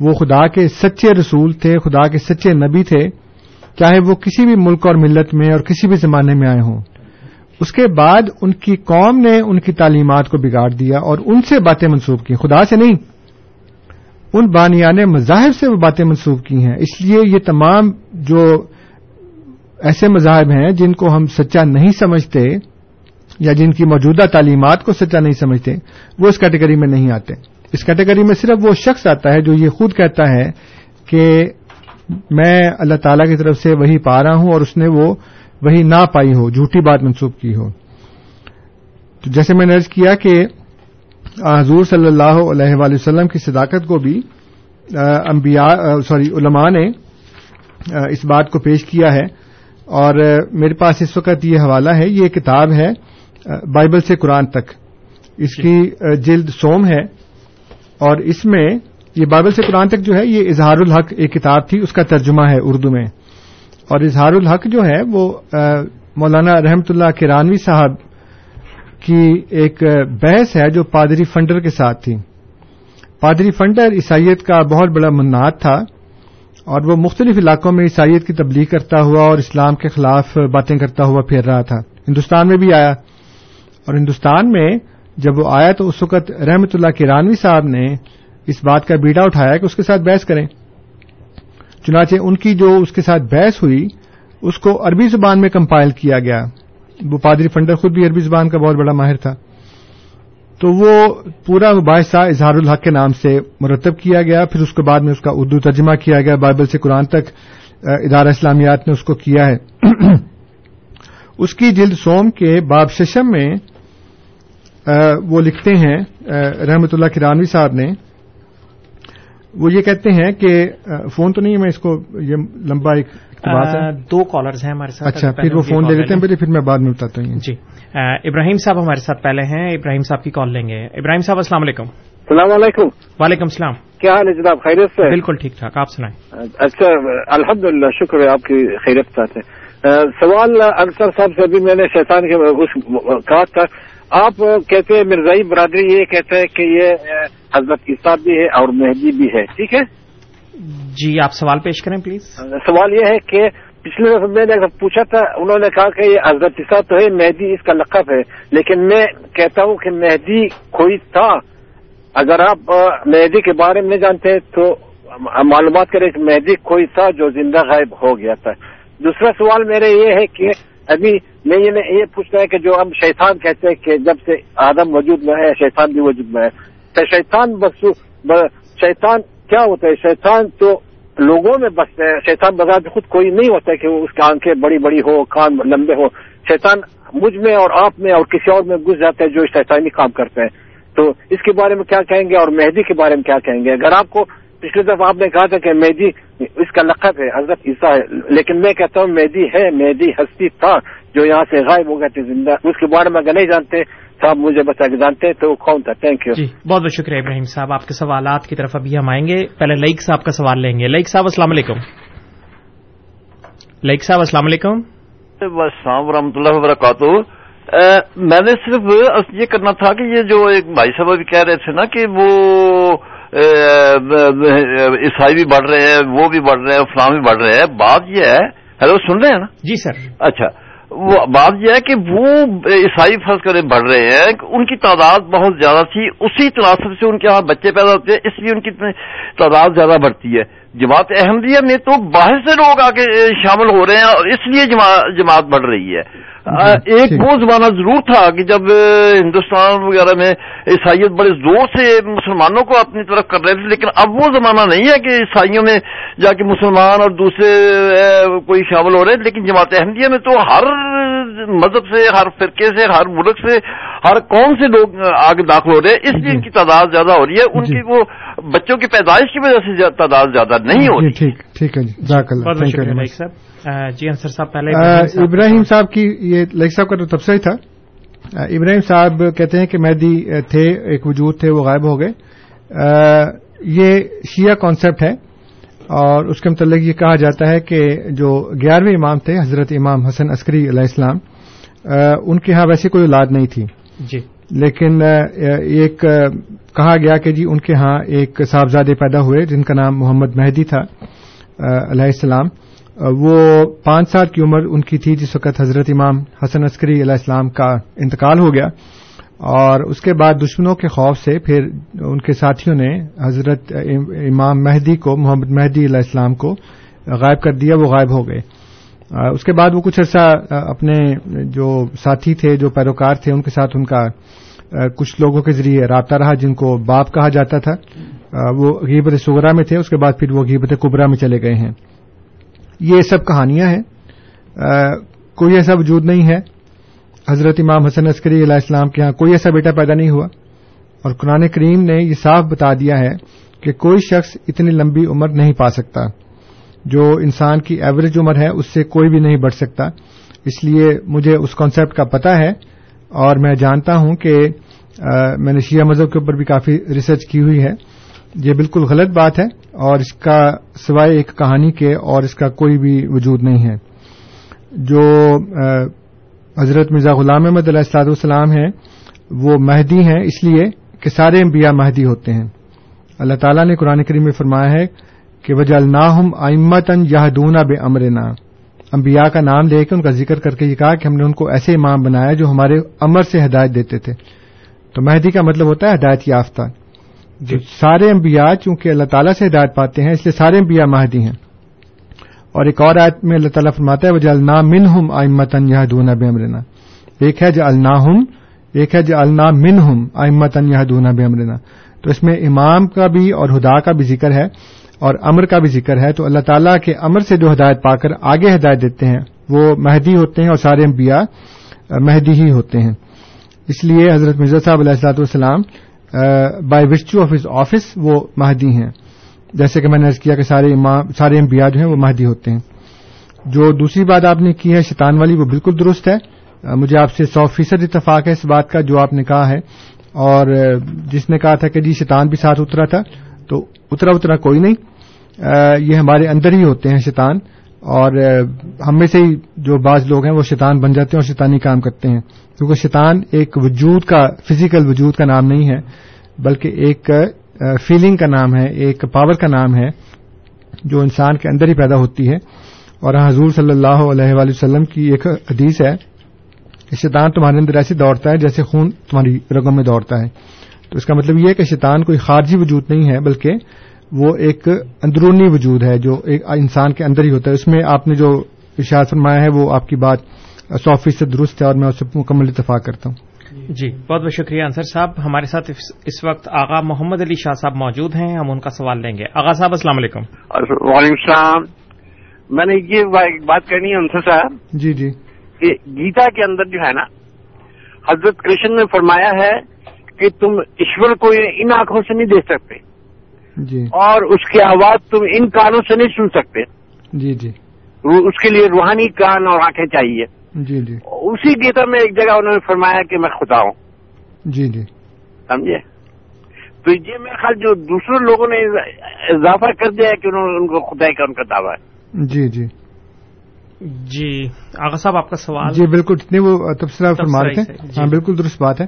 وہ خدا کے سچے رسول تھے، خدا کے سچے نبی تھے، چاہے وہ کسی بھی ملک اور ملت میں اور کسی بھی زمانے میں آئے ہوں۔ اس کے بعد ان کی قوم نے ان کی تعلیمات کو بگاڑ دیا اور ان سے باتیں منسوخ کی۔ خدا سے نہیں، ان بانیان مذاہب سے وہ باتیں منسوخ کی ہیں۔ اس لیے یہ تمام جو ایسے مذاہب ہیں جن کو ہم سچا نہیں سمجھتے یا جن کی موجودہ تعلیمات کو سچا نہیں سمجھتے، وہ اس کیٹیگری میں نہیں آتے۔ اس کیٹیگری میں صرف وہ شخص آتا ہے جو یہ خود کہتا ہے کہ میں اللہ تعالی کی طرف سے وہی پا رہا ہوں اور اس نے وہ وہی نہ پائی ہو جھوٹی بات منسوخ کی ہو۔ تو جیسے میں نے ارض کیا کہ حضور صلی اللہ علیہ وآلہ وسلم کی صداقت کو بھی انبیاء سوری علماء نے اس بات کو پیش کیا ہے۔ اور میرے پاس اس وقت یہ حوالہ ہے یہ کتاب ہے بائبل سے قرآن تک۔ اس کی جلد سوم ہے۔ اور اس میں یہ بائبل سے قرآن تک جو ہے یہ اظہار الحق ایک کتاب تھی، اس کا ترجمہ ہے اردو میں۔ اور اظہار الحق جو ہے وہ مولانا رحمت اللہ کرانوی صاحب کی ایک بحث ہے جو پادری فنڈر کے ساتھ تھی۔ پادری فنڈر عیسائیت کا بہت بڑا منات تھا اور وہ مختلف علاقوں میں عیسائیت کی تبلیغ کرتا ہوا اور اسلام کے خلاف باتیں کرتا ہوا پھر رہا تھا۔ ہندوستان میں بھی آیا۔ اور ہندوستان میں جب وہ آیا تو اس وقت رحمت اللہ کرانوی صاحب نے اس بات کا بیڑا اٹھایا کہ اس کے ساتھ بحث کریں۔ چنانچہ ان کی جو اس کے ساتھ بحث ہوئی، اس کو عربی زبان میں کمپائل کیا گیا۔ وہ پادری فنڈر خود بھی عربی زبان کا بہت بڑا ماہر تھا۔ تو وہ پورا مباحثہ اظہار الحق کے نام سے مرتب کیا گیا، پھر اس کے بعد میں اس کا اردو ترجمہ کیا گیا۔ بائبل سے قرآن تک ادارہ اسلامیات نے اس کو کیا ہے۔ [CLEARS THROAT] اس کی جلد سوم کے باب ششم میں وہ لکھتے ہیں رحمت اللہ کرانوی صاحب نے۔ وہ یہ کہتے ہیں کہ فون تو نہیں ہے میں اس کو یہ لمبا ایک بات ہے۔ دو کالرز ہیں ہمارے ساتھ اچھا پھر وہ فون لے لیتے ہیں پہلے پھر میں بعد میں بتاتا ہوں۔ جی۔ ابراہیم صاحب ہمارے ساتھ پہلے ہیں ابراہیم صاحب کی کال لیں گے۔ ابراہیم صاحب السلام علیکم۔ السلام علیکم۔ وعلیکم السلام۔ کیا حال ہے جناب؟ خیریت سے؟ بالکل ٹھیک ٹھاک آپ سنائیں۔ اچھا الحمد للہ شکر ہے آپ کی خیریت ساتھ ہے سوال انصر صاحب سے ابھی میں نے شیطان کے کہا تھا آپ کہتے ہیں مرزائی برادری یہ کہتے ہیں کہ یہ حضرت عیسیٰ بھی ہے اور مہدی بھی ہے۔ ٹھیک ہے؟ جی آپ سوال پیش کریں پلیز۔ سوال یہ ہے کہ پچھلے دفعہ میں نے پوچھا تھا انہوں نے کہا کہ یہ حضرت عیسیٰ تو ہے مہدی اس کا لقب ہے۔ لیکن میں کہتا ہوں کہ مہدی کوئی تھا۔ اگر آپ مہدی کے بارے میں جانتے تو معلومات کریں کہ مہدی کوئی تھا جو زندہ غائب ہو گیا تھا۔ دوسرا سوال میرے یہ ہے کہ ابھی میں یہ پوچھنا ہے کہ جو ہم شیطان کہتے ہیں کہ جب سے آدم وجود میں ہے، شیطان بھی وجود میں ہے۔ تو شیطان بخصو شیطان کیا ہوتا ہے؟ شیطان تو لوگوں میں بستے ہیں شیطان بغیر خود کوئی نہیں ہوتا ہے کہ اس کی آنکھیں بڑی بڑی ہو، کان لمبے ہو۔ شیطان مجھ میں اور آپ میں اور کسی اور میں گھس جاتا ہے جو شیطانی کام کرتے ہیں تو اس کے بارے میں کیا کہیں گے اور مہدی کے بارے میں کیا کہیں گے؟ اگر آپ کو پچھلے دفعہ آپ نے کہا تھا کہ مہدی اس کا لقب ہے حضرت عیسیٰ ہے۔ لیکن میں کہتا ہوں مہدی ہے مہدی ہستی تھا جو یہاں سے غائب ہو گئے تھے زندہ۔ اس کے بارے میں اگر نہیں جانتے تو آپ مجھے بتا کے جانتے تو وہ کون تھا؟ تھینک یو جی بہت بہت شکریہ ابراہیم صاحب۔ آپ کے سوالات کی طرف ابھی ہم آئیں گے۔ پہلے لئیک صاحب کا سوال لیں گے۔ لئیک صاحب السلام علیکم۔ لئیک صاحب السلام علیکم۔ السلام ورحمۃ اللہ وبرکاتہ۔ میں نے صرف یہ کرنا تھا کہ یہ جو ایک بھائی صاحب ابھی کہہ رہے تھے نا کہ وہ عیسائی بھی بڑھ رہے ہیں وہ بھی بڑھ رہے ہیں فلاں بھی بڑھ رہے ہیں۔ بات یہ ہے ہیلو سن رہے ہیں نا؟ جی سر۔ اچھا وہ بات یہ ہے کہ وہ عیسائی فرض کرے بڑھ رہے ہیں ان کی تعداد بہت زیادہ تھی اسی تناسب سے ان کے یہاں بچے پیدا ہوتے ہیں اس لیے ان کی تعداد زیادہ بڑھتی ہے۔ جماعت احمدیہ میں تو باہر سے لوگ آ کے شامل ہو رہے ہیں اور اس لیے جماعت بڑھ رہی ہے۔ ایک وہ زمانہ ضرور تھا کہ جب ہندوستان وغیرہ میں عیسائیت بڑے زور سے مسلمانوں کو اپنی طرف کر رہے تھے لیکن اب وہ زمانہ نہیں ہے کہ عیسائیوں میں جا کے مسلمان اور دوسرے کوئی شامل ہو رہے ہیں لیکن جماعت احمدیہ میں تو ہر مذہب سے ہر فرقے سے ہر ملک سے ہر قوم سے لوگ آگے داخل ہو رہے ہیں اس لیے ان کی تعداد زیادہ ہو رہی ہے۔ ان کی وہ بچوں کی پیدائش کی وجہ سے تعداد زیادہ نہیں ہو رہی۔ ٹھیک ہے جی۔ جی انصر صاحب پہلے ابراہیم صاحب۔ کی یہ لائک صاحب کا تو تبصرہ ہی تھا ابراہیم صاحب کہتے ہیں کہ مہدی تھے ایک وجود تھے وہ غائب ہو گئے۔ یہ شیعہ کانسیپٹ ہے۔ اور اس کے متعلق یہ کہا جاتا ہے کہ جو گیارہویں امام تھے حضرت امام حسن عسکری علیہ السلام ان کے ہاں ویسی کوئی اولاد نہیں تھی۔ جی۔ لیکن ایک کہا گیا کہ جی ان کے ہاں ایک صاحبزادے پیدا ہوئے جن کا نام محمد مہدی تھا علیہ السلام۔ وہ پانچ سال کی عمر ان کی تھی، جس وقت حضرت امام حسن عسکری علیہ السلام کا انتقال ہو گیا۔ اور اس کے بعد دشمنوں کے خوف سے پھر ان کے ساتھیوں نے حضرت امام مہدی کو، محمد مہدی علیہ السلام کو غائب کر دیا، وہ غائب ہو گئے۔ اس کے بعد وہ کچھ عرصہ اپنے جو ساتھی تھے، جو پیروکار تھے، ان کے ساتھ ان کا کچھ لوگوں کے ذریعے رابطہ رہا جن کو باپ کہا جاتا تھا۔ وہ غیبت سغرا میں تھے، اس کے بعد پھر وہ غیبت کبرا میں چلے گئے ہیں۔ یہ سب کہانیاں ہیں۔ کوئی ایسا وجود نہیں ہے۔ حضرت امام حسن عسکری علیہ السلام کے ہاں کوئی ایسا بیٹا پیدا نہیں ہوا۔ اور قرآن کریم نے یہ صاف بتا دیا ہے کہ کوئی شخص اتنی لمبی عمر نہیں پا سکتا۔ جو انسان کی ایوریج عمر ہے، اس سے کوئی بھی نہیں بڑھ سکتا۔ اس لیے مجھے اس کانسیپٹ کا پتا ہے اور میں جانتا ہوں کہ میں نے شیعہ مذہب کے اوپر بھی کافی ریسرچ کی ہوئی ہے۔ یہ بالکل غلط بات ہے اور اس کا سوائے ایک کہانی کے اور اس کا کوئی بھی وجود نہیں ہے۔ جو حضرت مرزا غلام احمد علیہ السلاط والسلام ہیں، وہ مہدی ہیں، اس لیے کہ سارے انبیاء مہدی ہوتے ہیں۔ اللہ تعالیٰ نے قرآن کریم میں فرمایا ہے کہ وجہ الناہم امتن یہدونا بے امرنا انبیاء کا نام لے کے ان کا ذکر کر کے یہ کہا کہ ہم نے ان کو ایسے امام بنایا جو ہمارے امر سے ہدایت دیتے تھے۔ تو مہدی کا مطلب ہوتا ہے ہدایت یافتہ۔ جو سارے انبیاء چونکہ اللہ تعالیٰ سے ہدایت پاتے ہیں اس لیے سارے انبیاء مہدی ہیں۔ اور ایک اور آیت میں اللہ تعالیٰ فرماتا ہے وجہ النا من ہم آئمتن یہدونا بے امرنا ایک ہے جو الناہم ایک ہے جو النا من ہم آئمتن یہدونا بے امرنا تو اس میں امام کا بھی اور ہدا کا بھی ذکر ہے۔ اور امر کا بھی ذکر ہے تو اللہ تعالیٰ کے امر سے جو ہدایت پا کر آگے ہدایت دیتے ہیں، وہ مہدی ہوتے ہیں اور سارے انبیاء مہدی ہی ہوتے ہیں۔ اس لیے حضرت مرزا صاحب علیہ السلاط والسلام بائی وسچو آف ہز آفس وہ مہدی ہیں۔ جیسے کہ میں نے کیا کہ سارے امام، سارے انبیاء جو ہیں وہ مہدی ہوتے ہیں۔ جو دوسری بات آپ نے کی ہے شیطان والی، وہ بالکل درست ہے۔ مجھے آپ سے سو فیصد اتفاق ہے اس بات کا جو آپ نے کہا ہے۔ اور جس نے کہا تھا کہ جی شیطان بھی ساتھ اترا تھا تو اترا اترا کوئی نہیں۔ یہ ہمارے اندر ہی ہوتے ہیں شیطان۔ اور ہم میں سے ہی جو بعض لوگ ہیں وہ شیطان بن جاتے ہیں اور شیطانی کام کرتے ہیں۔ کیونکہ شیطان ایک وجود کا فزیکل وجود کا نام نہیں ہے، بلکہ ایک فیلنگ کا نام ہے، ایک پاور کا نام ہے جو انسان کے اندر ہی پیدا ہوتی ہے۔ اور حضور صلی اللہ علیہ وآلہ وسلم کی ایک حدیث ہے کہ شیطان تمہارے اندر ایسے دوڑتا ہے جیسے خون تمہاری رگوں میں دوڑتا ہے۔ تو اس کا مطلب یہ ہے کہ شیطان کوئی خارجی وجود نہیں ہے بلکہ وہ ایک اندرونی وجود ہے جو ایک انسان کے اندر ہی ہوتا ہے۔ اس میں آپ نے جو اشار فرمایا ہے وہ آپ کی بات سو فیصد درست ہے اور میں اس سے مکمل اتفاق کرتا ہوں۔ جی بہت بہت شکریہ انصر صاحب۔ ہمارے ساتھ اس وقت آغا محمد علی شاہ صاحب موجود ہیں۔ ہم ان کا سوال لیں گے۔ آغا صاحب السلام علیکم۔ وعلیکم السلام۔ میں نے یہ بات کرنی ہے انصر صاحب۔ جی جی۔ کہ گیتا کے اندر جو ہے نا حضرت کرشن نے فرمایا ہے کہ تم ایشور کو ان آنکھوں سے نہیں دیکھ سکتے۔ جی۔ اور اس کی آواز تم ان کانوں سے نہیں سن سکتے۔ جی جی۔ اس کے لیے روحانی کان اور آنکھیں چاہیے۔ جی جی۔ اسی گیتا میں ایک جگہ انہوں نے فرمایا کہ میں خدا ہوں۔ جی جی۔ سمجھے؟ تو یہ میرا خیال جو دوسرے لوگوں نے اضافہ کر دیا ہے کہ انہوں نے ان کو خدائی کا ان کا دعویٰ ہے۔ جی جی۔ جی آغا صاحب آپ کا سوال جی بالکل۔ اتنے وہ تبصرہ فرما رہے تھے۔ ہاں بالکل درست بات ہے۔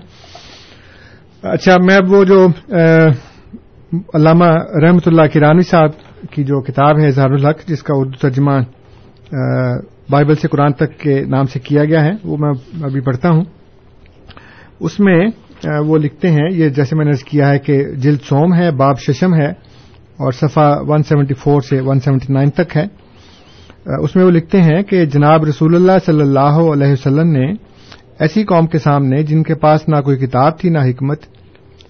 اچھا میں وہ جو علامہ رحمت اللہ کرانی صاحب کی جو کتاب ہے اظہار الحق، جس کا اردو ترجمہ بائبل سے قرآن تک کے نام سے کیا گیا ہے، وہ میں ابھی پڑھتا ہوں۔ اس میں وہ لکھتے ہیں، یہ جیسے میں نے کیا ہے کہ جلد سوم ہے، باب ششم ہے، اور صفحہ 174 سے 179 تک ہے۔ اس میں وہ لکھتے ہیں کہ جناب رسول اللہ صلی اللہ علیہ وسلم نے ایسی قوم کے سامنے جن کے پاس نہ کوئی کتاب تھی نہ حکمت۔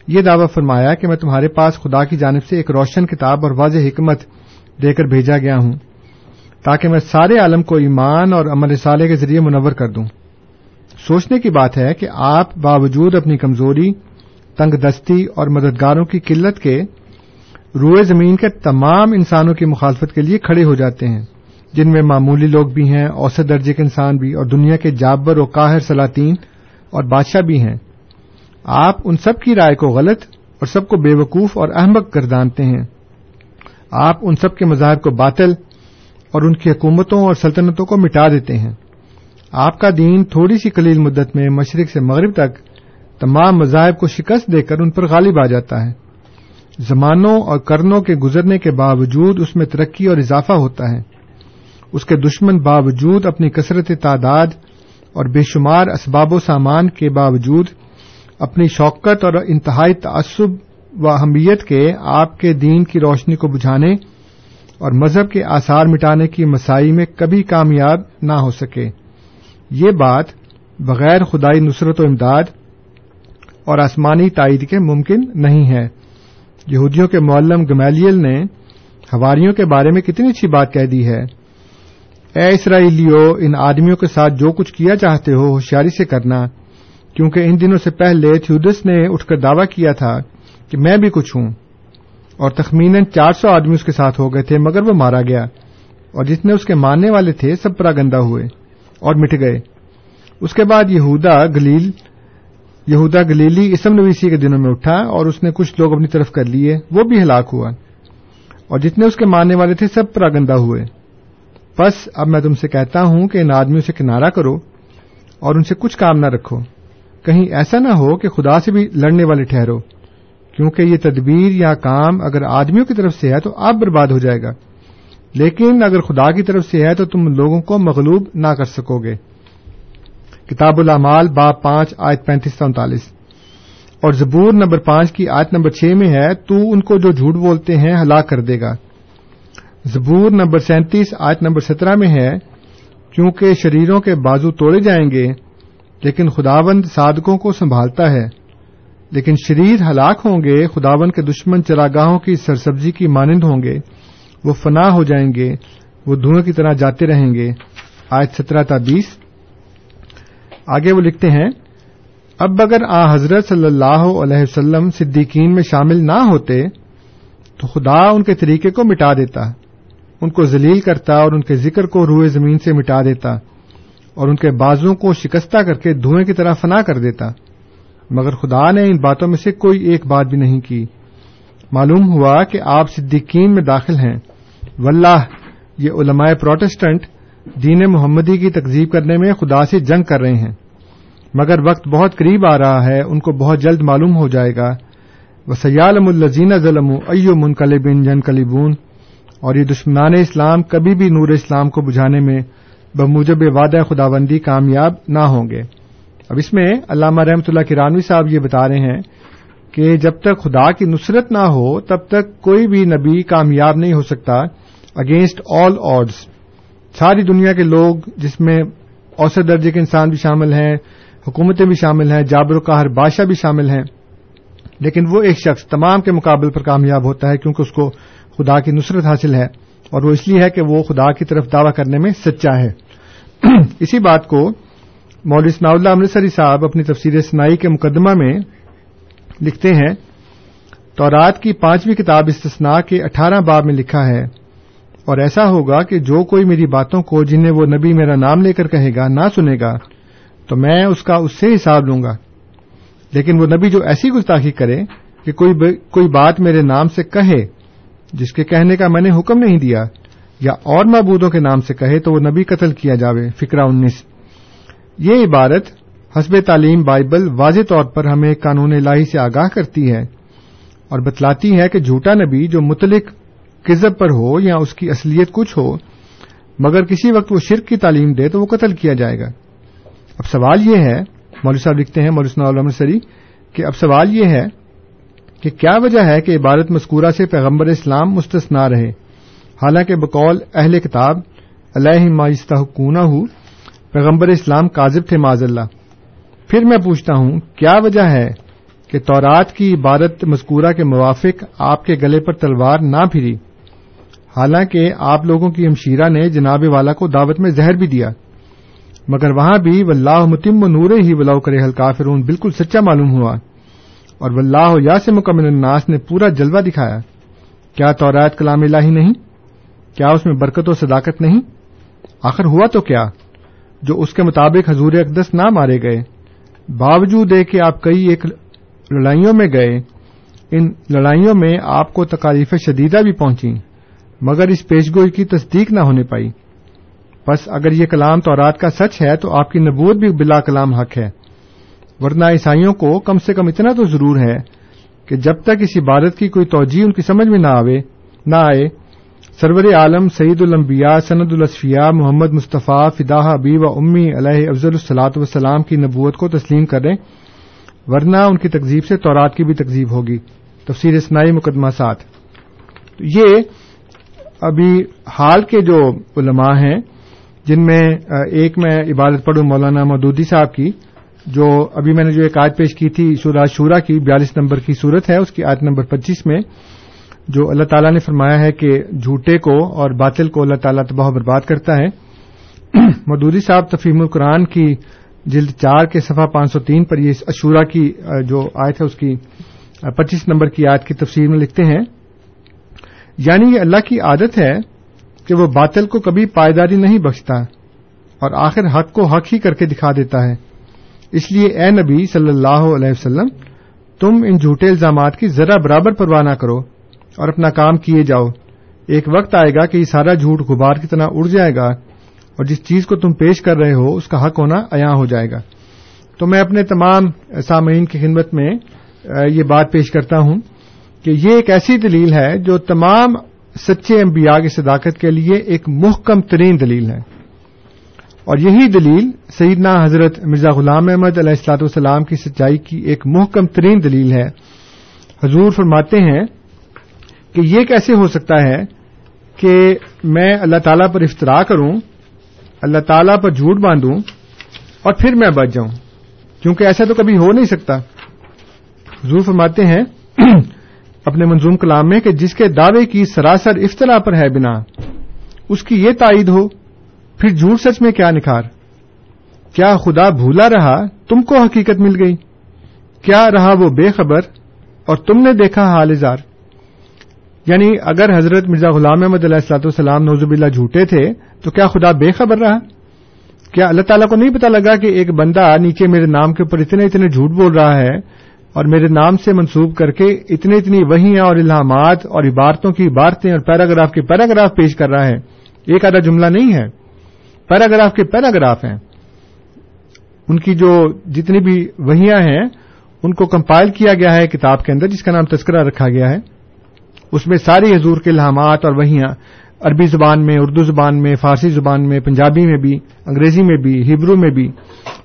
یہ دعوی فرمایا کہ میں تمہارے پاس خدا کی جانب سے ایک روشن کتاب اور واضح حکمت دے کر بھیجا گیا ہوں، تاکہ میں سارے عالم کو ایمان اور عمل صالح کے ذریعے منور کر دوں۔ سوچنے کی بات ہے کہ آپ باوجود اپنی کمزوری، تنگ دستی اور مددگاروں کی قلت کے روئے زمین کے تمام انسانوں کی مخالفت کے لیے کھڑے ہو جاتے ہیں۔ جن میں معمولی لوگ بھی ہیں، اوسط درجے کے انسان بھی، اور دنیا کے جابر و قاہر سلاطین اور بادشاہ بھی ہیں۔ آپ ان سب کی رائے کو غلط اور سب کو بے وقوف اور احمق گردانتے ہیں۔ آپ ان سب کے مذاہب کو باطل اور ان کی حکومتوں اور سلطنتوں کو مٹا دیتے ہیں۔ آپ کا دین تھوڑی سی قلیل مدت میں مشرق سے مغرب تک تمام مذاہب کو شکست دے کر ان پر غالب آ جاتا ہے۔ زمانوں اور کرنوں کے گزرنے کے باوجود اس میں ترقی اور اضافہ ہوتا ہے۔ اس کے دشمن باوجود اپنی کثرت تعداد اور بے شمار اسباب و سامان کے باوجود اپنی شوقت اور انتہائی تعصب و اہمیت کے آپ کے دین کی روشنی کو بجھانے اور مذہب کے آثار مٹانے کی مسائی میں کبھی کامیاب نہ ہو سکے۔ یہ بات بغیر خدائی نصرت و امداد اور آسمانی تائید کے ممکن نہیں ہے۔ یہودیوں کے معلم گمیلیل نے ہواریوں کے بارے میں کتنی اچھی بات کہہ دی ہے۔ اے اسرائیلیو، ان آدمیوں کے ساتھ جو کچھ کیا چاہتے ہو، ہوشیاری سے کرنا۔ کیونکہ ان دنوں سے پہلے تھیودس نے اٹھ کر دعوی کیا تھا کہ میں بھی کچھ ہوں۔ اور تخمیناً چار سو آدمی اس کے ساتھ ہو گئے تھے، مگر وہ مارا گیا۔ اور جتنے اس کے ماننے والے تھے، سب پراگندہ ہوئے اور مٹ گئے۔ اس کے بعد یہودا گلیل، یہودا گلیلی اسم نویسی کے دنوں میں اٹھا اور اس نے کچھ لوگ اپنی طرف کر لیے، وہ بھی ہلاک ہوا۔ اور جتنے اس کے ماننے والے تھے، سب پراگندہ ہوئے۔ بس اب میں تم سے کہتا ہوں کہ ان آدمیوں سے کنارہ کرو اور ان سے کچھ کام نہ رکھو۔ کہیں ایسا نہ ہو کہ خدا سے بھی لڑنے والے ٹھہرو، کیونکہ یہ تدبیر یا کام اگر آدمیوں کی طرف سے ہے تو آپ برباد ہو جائے گا۔ لیکن اگر خدا کی طرف سے ہے تو تم لوگوں کو مغلوب نہ کر سکو گے۔ کتاب العمال باپ پانچ، آیت پینتیس انتالیس۔ اور زبور نمبر پانچ کی آیت نمبر چھ میں ہے، تو ان کو جو جھوٹ بولتے ہیں ہلاک کر دے گا۔ زبور نمبر سینتیس آیت نمبر سترہ میں ہے کیونکہ شریروں کے بازو توڑے جائیں گے، لیکن خداوند صادقوں کو سنبھالتا ہے۔ لیکن شریر ہلاک ہوں گے، خداوند کے دشمن چراگاہوں کی سرسبزی کی مانند ہوں گے۔ وہ فنا ہو جائیں گے، وہ دھوئیں کی طرح جاتے رہیں گے۔ آج سترہ تا بیس۔ آگے وہ لکھتے ہیں، اب اگر آ حضرت صلی اللہ علیہ وسلم صدیقین میں شامل نہ ہوتے، تو خدا ان کے طریقے کو مٹا دیتا۔ ان کو ذلیل کرتا اور ان کے ذکر کو روئے زمین سے مٹا دیتا اور ان کے بازوں کو شکستہ کر کے دھوئیں کی طرح فنا کر دیتا۔ مگر خدا نے ان باتوں میں سے کوئی ایک بات بھی نہیں کی۔ معلوم ہوا کہ آپ صدیقین میں داخل ہیں۔ واللہ، یہ علماء پروٹسٹنٹ دین محمدی کی تکزیب کرنے میں خدا سے جنگ کر رہے ہیں۔ مگر وقت بہت قریب آ رہا ہے، ان کو بہت جلد معلوم ہو جائے گا۔ وہ سیالم الزین ظلم ایو منقلبن جن کلیبون اور یہ دشمنان اسلام کبھی بھی نور اسلام کو بجھانے میں بموجب وعدہ خداوندی کامیاب نہ ہوں گے۔ اب اس میں علامہ رحمت اللہ کرانوی صاحب یہ بتا رہے ہیں کہ جب تک خدا کی نصرت نہ ہو، تب تک کوئی بھی نبی کامیاب نہیں ہو سکتا اگینسٹ آل آڈز ساری دنیا کے لوگ جس میں اوسط درجے کے انسان بھی شامل ہیں، حکومتیں بھی شامل ہیں، جابر و قہر بادشاہ بھی شامل ہیں، لیکن وہ ایک شخص تمام کے مقابل پر کامیاب ہوتا ہے کیونکہ اس کو خدا کی نصرت حاصل ہے اور وہ اس لیے ہے کہ وہ خدا کی طرف دعوی کرنے میں سچا ہے۔ [CLEARS THROAT] اسی بات کو مولوی ثناء اللہ امرتسری صاحب اپنی تفسیر سنائی کے مقدمہ میں لکھتے ہیں، تورات کی پانچویں کتاب استثناء کے اٹھارہ باب میں لکھا ہے، اور ایسا ہوگا کہ جو کوئی میری باتوں کو جنہیں وہ نبی میرا نام لے کر کہے گا، نہ سنے گا، تو میں اس کا اس سے حساب لوں گا۔ لیکن وہ نبی جو ایسی گستاخی کرے کہ کوئی کوئی بات میرے نام سے کہے جس کے کہنے کا میں نے حکم نہیں دیا، یا اور معبودوں کے نام سے کہے تو وہ نبی قتل کیا جاوے۔ فکرہ انیس۔ یہ عبارت حسب تعلیم بائبل واضح طور پر ہمیں قانون الہی سے آگاہ کرتی ہے اور بتلاتی ہے کہ جھوٹا نبی جو متعلق کزب پر ہو یا اس کی اصلیت کچھ ہو، مگر کسی وقت وہ شرک کی تعلیم دے تو وہ قتل کیا جائے گا۔ اب سوال یہ ہے، مولوی صاحب لکھتے ہیں، مولوی صنع سری، کہ اب سوال یہ ہے کہ کیا وجہ ہے کہ عبارت مذکورہ سے پیغمبر اسلام مستثنا رہے؟ حالانکہ بقول اہل کتاب علیہ ماجستہ کونا ہوں پیغمبر اسلام کاذب تھے معذ اللہ۔ پھر میں پوچھتا ہوں، کیا وجہ ہے کہ تورات کی عبارت مذکورہ کے موافق آپ کے گلے پر تلوار نہ پھری؟ حالانکہ آپ لوگوں کی ہمشیرہ نے جناب والا کو دعوت میں زہر بھی دیا۔ مگر وہاں بھی واللہ متم نورے ہی ولاؤ کرے ہلکا فرون بالکل سچا معلوم ہوا۔ اور واللہ یا سے مکمل الناس نے پورا جلوہ دکھایا۔ کیا تورات کلام الہی نہیں؟ کیا اس میں برکت و صداقت نہیں؟ آخر ہوا تو کیا؟ جو اس کے مطابق حضور اقدس نہ مارے گئے، باوجود ہے کہ آپ کئی ایک لڑائیوں میں گئے، ان لڑائیوں میں آپ کو تکالیف شدیدہ بھی پہنچی، مگر اس پیشگوئی کی تصدیق نہ ہونے پائی۔ بس اگر یہ کلام تورات کا سچ ہے تو آپ کی نبوت بھی بلا کلام حق ہے۔ ورنہ عیسائیوں کو کم سے کم اتنا تو ضرور ہے کہ جب تک اس عبادت کی کوئی توجہ ان کی سمجھ میں نہ آوے، نہ آئے، سرور عالم سعید الانبیاء، سند الصفیہ محمد مصطفیٰ فداح ابی و امی علیہ افضل الصلاۃ وسلام کی نبوت کو تسلیم کریں، ورنہ ان کی تقزیب سے تورات کی بھی تقزیب ہوگی۔ تفسیر اسنائی مقدمہ ساتھ یہ ابھی حال کے جو علماء ہیں، جن میں ایک میں عبادت پڑھوں مولانا مودودی صاحب کی جو ابھی میں نے جو ایک آیت پیش کی تھی سوراج شورا کی بیالیس نمبر کی صورت ہے، اس کی آیت نمبر پچیس میں، جو اللہ تعالیٰ نے فرمایا ہے کہ جھوٹے کو اور باطل کو اللہ تعالیٰ تباہ برباد کرتا ہے۔ [CLEARS THROAT] مودودی صاحب تفیم القرآن کی جلد چار کے صفحہ پانچ سو تین پر یہ اشورا کی جو آیت ہے، اس کی پچیس نمبر کی آیت کی تفسیر میں لکھتے ہیں۔ یعنی یہ اللہ کی عادت ہے کہ وہ باطل کو کبھی پائیداری نہیں بخشتا اور آخر حق کو حق ہی کر کے دکھا دیتا ہے۔ اس لیے اے نبی صلی اللہ علیہ وسلم، تم ان جھوٹے الزامات کی ذرا برابر پرواہ نہ کرو اور اپنا کام کیے جاؤ۔ ایک وقت آئے گا کہ یہ سارا جھوٹ غبار کی طرح اڑ جائے گا اور جس چیز کو تم پیش کر رہے ہو، اس کا حق ہونا عیاں ہو جائے گا۔ تو میں اپنے تمام سامعین کی خدمت میں یہ بات پیش کرتا ہوں کہ یہ ایک ایسی دلیل ہے جو تمام سچے انبیاء کی صداقت کے لیے ایک محکم ترین دلیل ہے۔ اور یہی دلیل سیدنا حضرت مرزا غلام احمد علیہ السلاط والسلام کی سچائی کی ایک محکم ترین دلیل ہے۔ حضور فرماتے ہیں کہ یہ کیسے ہو سکتا ہے کہ میں اللہ تعالی پر افطرا کروں، اللہ تعالی پر جھوٹ باندھوں اور پھر میں بچ جاؤں، کیونکہ ایسا تو کبھی ہو نہیں سکتا۔ حضور فرماتے ہیں [CLEARS THROAT] اپنے منظوم کلام میں کہ جس کے دعوے کی سراسر افطرا پر ہے بنا، اس کی یہ تائید ہو پھر جھوٹ سچ میں کیا نکھار؟ کیا خدا بھولا رہا تم کو حقیقت مل گئی؟ کیا رہا وہ بے خبر اور تم نے دیکھا حال اظہار؟ یعنی اگر حضرت مرزا غلام احمد علیہ السلاط والسلام نوزب اللہ جھوٹے تھے، تو کیا خدا بے خبر رہا؟ کیا اللہ تعالیٰ کو نہیں پتا لگا کہ ایک بندہ نیچے میرے نام کے اوپر اتنے اتنے جھوٹ بول رہا ہے اور میرے نام سے منسوب کر کے اتنی اتنی وہیاں اور الہامات اور عبارتوں کی عبارتیں اور پیراگراف کے پیراگراف پیش کر رہا ہے؟ ایک آدھا جملہ نہیں ہے۔ پیراگراف کے پیراگراف ہیں۔ ان کی جو جتنی بھی وہیاں ہیں، ان کو کمپائل کیا گیا ہے کتاب کے اندر، جس کا نام تذکرہ رکھا گیا ہے۔ اس میں ساری حضور کے الہامات اور وہیاں، عربی زبان میں، اردو زبان میں، فارسی زبان میں، پنجابی میں بھی، انگریزی میں بھی ہبرو میں بھی،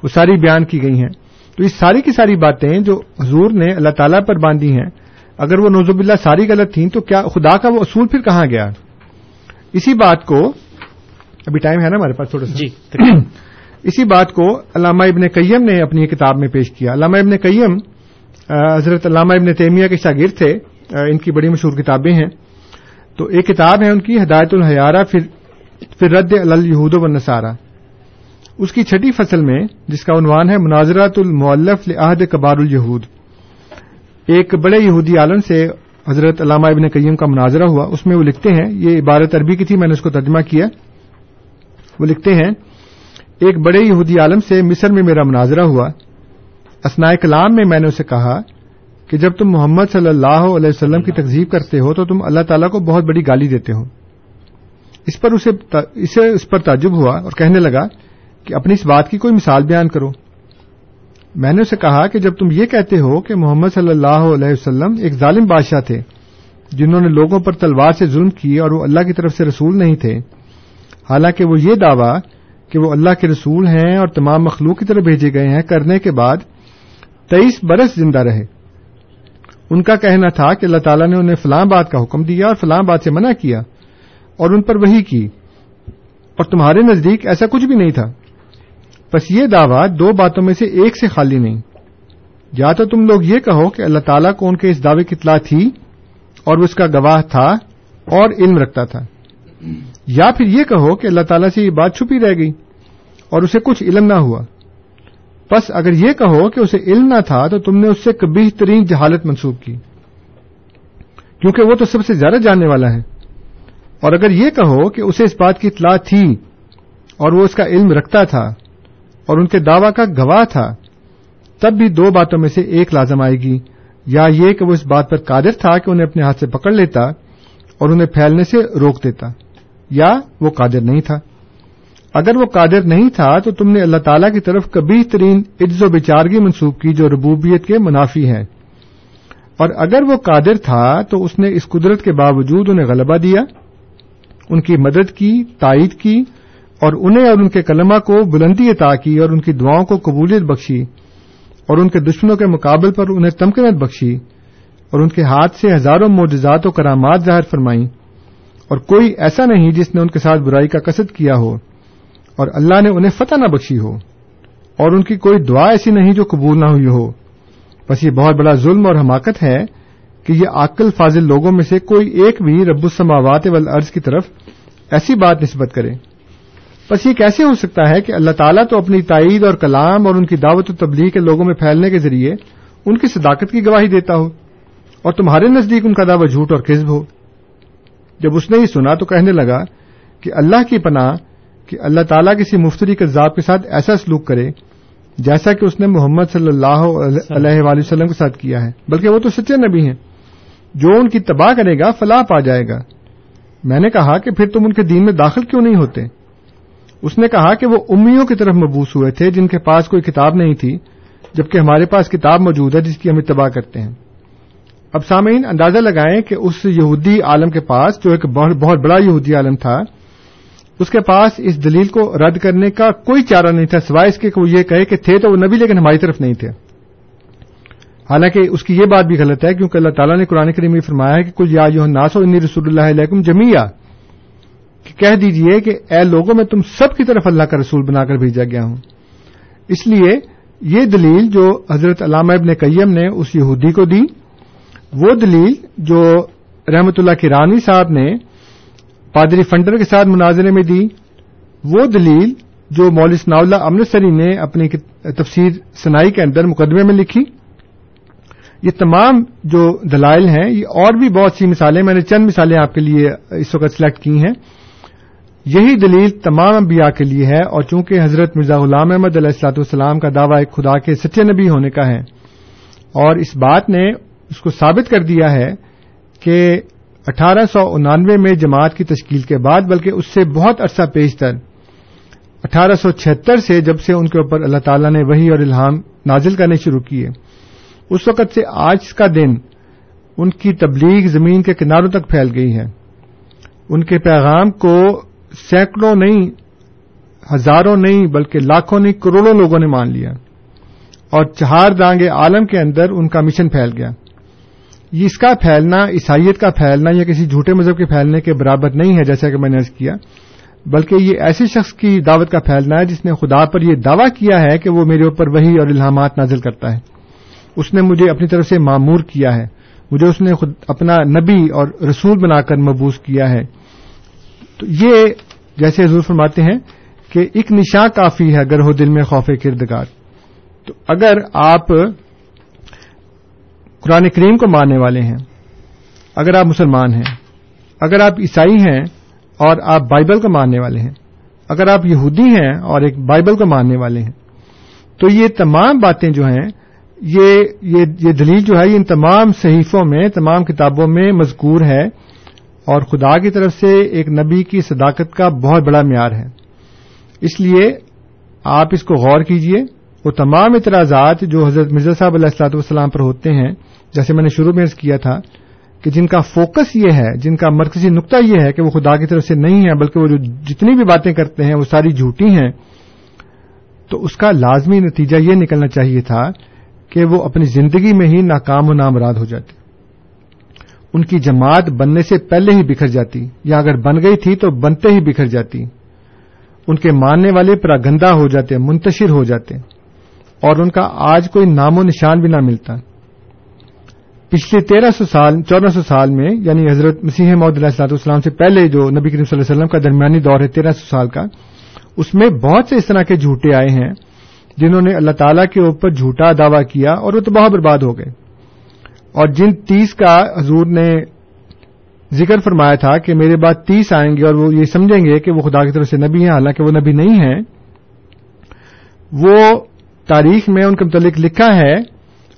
وہ ساری بیان کی گئی ہیں۔ تو یہ ساری کی ساری باتیں جو حضور نے اللہ تعالیٰ پر باندھی ہیں۔ اگر وہ نوزب اللہ ساری غلط تھیں تو کیا خدا کا وہ اصول پھر کہاں گیا؟ اسی بات کو ابھی ٹائم ہے نا ہمارے پاس تھوڑا سا؟ جی [CLEARS THROAT] اسی بات کو علامہ ابن قیم نے اپنی کتاب میں پیش کیا۔ علامہ ابن قیم حضرت علامہ ابن تیمیہ کے شاگرد تھے۔ ان کی بڑی مشہور کتابیں ہیں۔ تو ایک کتاب ہے ان کی ہدایت الحیارہ پھر رد الہود و نصارہ اس کی چھٹی فصل میں جس کا عنوان ہے مناظرات المعلف لعہد کبار الہود ایک بڑے یہودی عالم سے حضرت علامہ ابن قیم کا مناظرہ ہوا۔ اس میں وہ لکھتے ہیں یہ عبارت عربی کی تھی میں نے اس کو ترجمہ کیا۔ وہ لکھتے ہیں، ایک بڑے یہودی عالم سے مصر میں میرا مناظرہ ہوا۔ اسنائے کلام میں میں نے اسے کہا کہ جب تم محمد صلی اللہ علیہ وسلم کی تقزیب کرتے ہو تو تم اللہ تعالیٰ کو بہت بڑی گالی دیتے ہو۔ اس پر اسے اسے اس پر تعجب ہوا اور کہنے لگا کہ اپنی اس بات کی کوئی مثال بیان کرو۔ میں نے اسے کہا کہ جب تم یہ کہتے ہو کہ محمد صلی اللہ علیہ وسلم ایک ظالم بادشاہ تھے، جنہوں نے لوگوں پر تلوار سے ظلم کی اور وہ اللہ کی طرف سے رسول نہیں تھے حالانکہ وہ یہ دعویٰ کہ وہ اللہ کے رسول ہیں اور تمام مخلوق کی طرف بھیجے گئے ہیں، کرنے کے بعد تیئیس برس زندہ رہے۔ ان کا کہنا تھا کہ اللہ تعالیٰ نے انہیں فلاں بات کا حکم دیا اور فلاں بات سے منع کیا اور ان پر وہی کی۔ اور تمہارے نزدیک ایسا کچھ بھی نہیں تھا۔ بس یہ دعویٰ دو باتوں میں سے ایک سے خالی نہیں۔ یا تو تم لوگ یہ کہو کہ اللہ تعالیٰ کو ان کے اس دعوے کی اطلاع تھی اور وہ اس کا گواہ تھا اور علم رکھتا تھا۔ یا پھر یہ کہو کہ اللہ تعالیٰ سے یہ بات چھپی رہ گئی اور اسے کچھ علم نہ ہوا۔ بس اگر یہ کہو کہ اسے علم نہ تھا تو تم نے اس سے کبھی ترین جہالت منسوخ کی۔ کیونکہ وہ تو سب سے زیادہ جاننے والا ہے۔ اور اگر یہ کہو کہ اسے اس بات کی اطلاع تھی اور وہ اس کا علم رکھتا تھا اور ان کے دعوی کا گواہ تھا، تب بھی دو باتوں میں سے ایک لازم آئے گی۔ یا یہ کہ وہ اس بات پر قادر تھا کہ انہیں اپنے ہاتھ سے پکڑ لیتا اور انہیں پھیلنے سے روک دیتا۔ یا وہ قادر نہیں تھا۔ اگر وہ قادر نہیں تھا تو تم نے اللہ تعالی کی طرف کبھی ترین عز و بچارگی منسوخ کی جو ربوبیت کے منافی ہے اور اگر وہ قادر تھا تو اس نے اس قدرت کے باوجود انہیں غلبہ دیا، ان کی مدد کی، تائید کی، اور انہیں اور ان کے کلمہ کو بلندی عطا کی اور ان کی دعاؤں کو قبولیت بخشی، اور ان کے دشمنوں کے مقابل پر انہیں تمکنت بخشی، اور ان کے ہاتھ سے ہزاروں معجزات و کرامات ظاہر فرمائی اور کوئی ایسا نہیں جس نے ان کے ساتھ برائی کا قصد کیا ہو اور اللہ نے انہیں فتح نہ بخشی ہو اور ان کی کوئی دعا ایسی نہیں جو قبول نہ ہوئی ہو۔ بس یہ بہت بڑا ظلم اور حماقت ہے کہ یہ عقل فاضل لوگوں میں سے کوئی ایک بھی رب السماوات والارض کی طرف ایسی بات نسبت کرے۔ بس یہ کیسے ہو سکتا ہے کہ اللہ تعالیٰ تو اپنی تائید اور کلام اور ان کی دعوت و تبلیغ کے لوگوں میں پھیلنے کے ذریعے ان کی صداقت کی گواہی دیتا ہو اور تمہارے نزدیک ان کا دعوی جھوٹ اور کذب ہو۔ جب اس نے یہ سنا تو کہنے لگا کہ اللہ کی پناہ کہ اللہ تعالیٰ کسی مفتری کذاب کے ساتھ ایسا سلوک کرے جیسا کہ اس نے محمد صلی اللہ علیہ وآلہ وسلم کے ساتھ کیا ہے۔ بلکہ وہ تو سچے نبی ہیں۔ جو ان کی تباہ کرے گا، فلاح پا جائے گا۔ میں نے کہا کہ پھر تم ان کے دین میں داخل کیوں نہیں ہوتے؟ اس نے کہا کہ وہ امیوں کی طرف مبوس ہوئے تھے جن کے پاس کوئی کتاب نہیں تھی، جبکہ ہمارے پاس کتاب موجود ہے جس کی ہم اتباع کرتے ہیں۔ اب سامعین، اندازہ لگائیں کہ اس یہودی عالم کے پاس، جو ایک بہت بڑا یہودی عالم تھا، اس کے پاس اس دلیل کو رد کرنے کا کوئی چارہ نہیں تھا، سوائے اس کے کہ وہ یہ کہے کہ تھے تو وہ نبی لیکن ہماری طرف نہیں تھے۔ حالانکہ اس کی یہ بات بھی غلط ہے، کیونکہ اللہ تعالیٰ نے قرآن کریم میں فرمایا ہے کہ کل یا یو ناسو انی رسول اللہ علیکم جمیا کہہ دیجیے کہ اے لوگوں، میں تم سب کی طرف اللہ کا رسول بنا کر بھیجا گیا ہوں۔ اس لیے یہ دلیل جو حضرت علامہ ابن قیم نے اس یہودی کو دی وہ دلیل جو رحمت اللہ کرانی صاحب نے پادری فنڈر کے ساتھ مناظرے میں دی، وہ دلیل جو مول ثناء اللہ امرتسری نے اپنی تفسیر سنائی کے اندر مقدمے میں لکھی۔ یہ تمام جو دلائل ہیں، یہ اور بھی بہت سی مثالیں میں نے چند مثالیں آپ کے لیے اس وقت سلیکٹ کی ہیں۔ یہی دلیل تمام انبیاء کے لیے ہے اور چونکہ حضرت مرزا غلام احمد علیہ السلاط والسلام کا دعوی ایک خدا کے سچے نبی ہونے کا ہے، اور اس بات نے اس کو ثابت کر دیا ہے کہ اٹھارہ سو انانوے میں جماعت کی تشکیل کے بعد، بلکہ اس سے بہت عرصہ پیشتر، اٹھارہ سو چھہتر سے جب سے ان کے اوپر اللہ تعالیٰ نے وہی اور الہام نازل کرنے شروع کیے، اس وقت سے آج کا دن ان کی تبلیغ زمین کے کناروں تک پھیل گئی ہے۔ ان کے پیغام کو سینکڑوں نہیں، ہزاروں نہیں، بلکہ لاکھوں نہیں، کروڑوں لوگوں نے مان لیا۔ اور چہار دانگے عالم کے اندر ان کا مشن پھیل گیا۔ اس کا پھیلنا، عیسائیت کا پھیلنا یا کسی جھوٹے مذہب کے پھیلنے کے برابر نہیں ہے جیسا کہ میں نے ارض کیا، بلکہ یہ ایسے شخص کی دعوت کا پھیلنا ہے جس نے خدا پر یہ دعویٰ کیا ہے کہ وہ میرے اوپر وہی اور الہامات نازل کرتا ہے۔ اس نے مجھے اپنی طرف سے معمور کیا ہے۔ مجھے اس نے خود اپنا نبی اور رسول بنا کر مبوس کیا ہے۔ تو یہ جیسے حضور فرماتے ہیں کہ ایک نشاں کافی ہے اگر ہو دل میں خوف کردگار۔ تو اگر آپ قرآن کریم کو ماننے والے ہیں۔ اگر آپ مسلمان ہیں اگر آپ عیسائی ہیں اور آپ بائبل کو ماننے والے ہیں اگر آپ یہودی ہیں اور ایک بائبل کو ماننے والے ہیں تو یہ تمام باتیں جو ہیں یہ یہ, یہ دلیل جو ہے یہ ان تمام صحیفوں میں تمام کتابوں میں مذکور ہے۔ اور خدا کی طرف سے ایک نبی کی صداقت کا بہت بڑا معیار ہے۔ اس لیے آپ اس کو غور کیجیے۔ وہ تمام اعتراضات جو حضرت مرزا صاحب علیہ السلاط والسلام پر ہوتے ہیں، جیسے میں نے شروع میں کیا تھا، کہ جن کا فوکس یہ ہے، جن کا مرکزی نقطہ یہ ہے کہ وہ خدا کی طرف سے نہیں ہے بلکہ وہ جو جتنی بھی باتیں کرتے ہیں، وہ ساری جھوٹی ہیں، تو اس کا لازمی نتیجہ یہ نکلنا چاہیے تھا کہ وہ اپنی زندگی میں ہی ناکام و نامراد ہو جاتے۔ ان کی جماعت بننے سے پہلے ہی بکھر جاتی، یا اگر بن گئی تھی تو بنتے ہی بکھر جاتی۔ ان کے ماننے والے پراگندہ ہو جاتے، منتشر ہو جاتے۔ اور ان کا آج کوئی نام و نشان بھی نہ ملتا۔ پچھلے تیرہ سو سال، چودہ سو سال میں یعنی حضرت مسیح محدود علیہ السلاط والسلام سے پہلے جو نبی کریم صلی اللہ علیہ وسلم کا درمیانی دور ہے، تیرہ سو سال کا، اس میں بہت سے اس طرح کے جھوٹے آئے ہیں جنہوں نے اللہ تعالی کے اوپر جھوٹا دعوی کیا اور وہ تباہ برباد ہو گئے۔ اور جن تیس کا حضور نے ذکر فرمایا تھا کہ میرے بعد تیس آئیں گے اور وہ یہ سمجھیں گے کہ وہ خدا کی طرف سے نبی ہیں، حالانکہ وہ نبی نہیں ہیں، وہ تاریخ میں ان کے متعلق لکھا ہے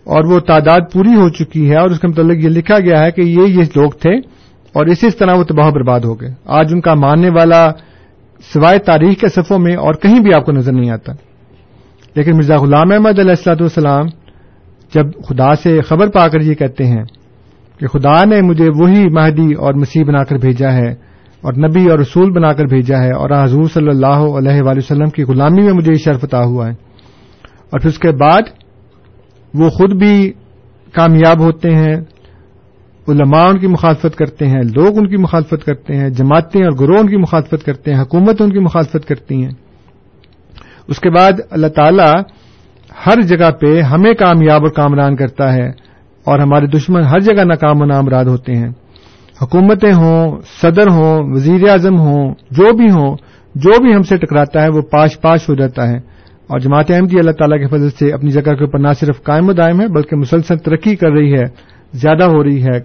اور وہ تعداد پوری ہو چکی ہے اور اس کے متعلق یہ لکھا گیا ہے کہ یہ یہ لوگ تھے اور اسی طرح وہ تباہ برباد ہو گئے۔ آج ان کا ماننے والا سوائے تاریخ کے صفوں میں اور کہیں بھی آپ کو نظر نہیں آتا۔ لیکن مرزا غلام احمد علیہ السلاط والسلام جب خدا سے خبر پا کر یہ کہتے ہیں کہ خدا نے مجھے وہی مہدی اور مسیح بنا کر بھیجا ہے اور نبی اور رسول بنا کر بھیجا ہے اور حضور صلی اللہ علیہ وآلہ وسلم کی غلامی میں مجھے یہ شرف عطا ہوا ہے۔ اور پھر اس کے بعد وہ خود بھی کامیاب ہوتے ہیں، علماء ان کی مخالفت کرتے ہیں، لوگ ان کی مخالفت کرتے ہیں، جماعتیں اور گروہ ان کی مخالفت کرتے ہیں حکومت ان کی مخالفت کرتی ہیں۔ اس کے بعد اللہ تعالی ہر جگہ پہ ہمیں کامیاب اور کامران کرتا ہے اور ہمارے دشمن ہر جگہ ناکام و نامراد ہوتے ہیں۔ حکومتیں ہوں، صدر ہوں وزیر اعظم ہوں، جو بھی ہوں، جو بھی ہم سے ٹکراتا ہے وہ پاش پاش ہو جاتا ہے۔ اور جماعت احمدی اللہ تعالیٰ کے فضل سے اپنی جگہ کے اوپر نہ صرف قائم و دائم ہے، بلکہ مسلسل ترقی کر رہی ہے، زیادہ ہو رہی ہے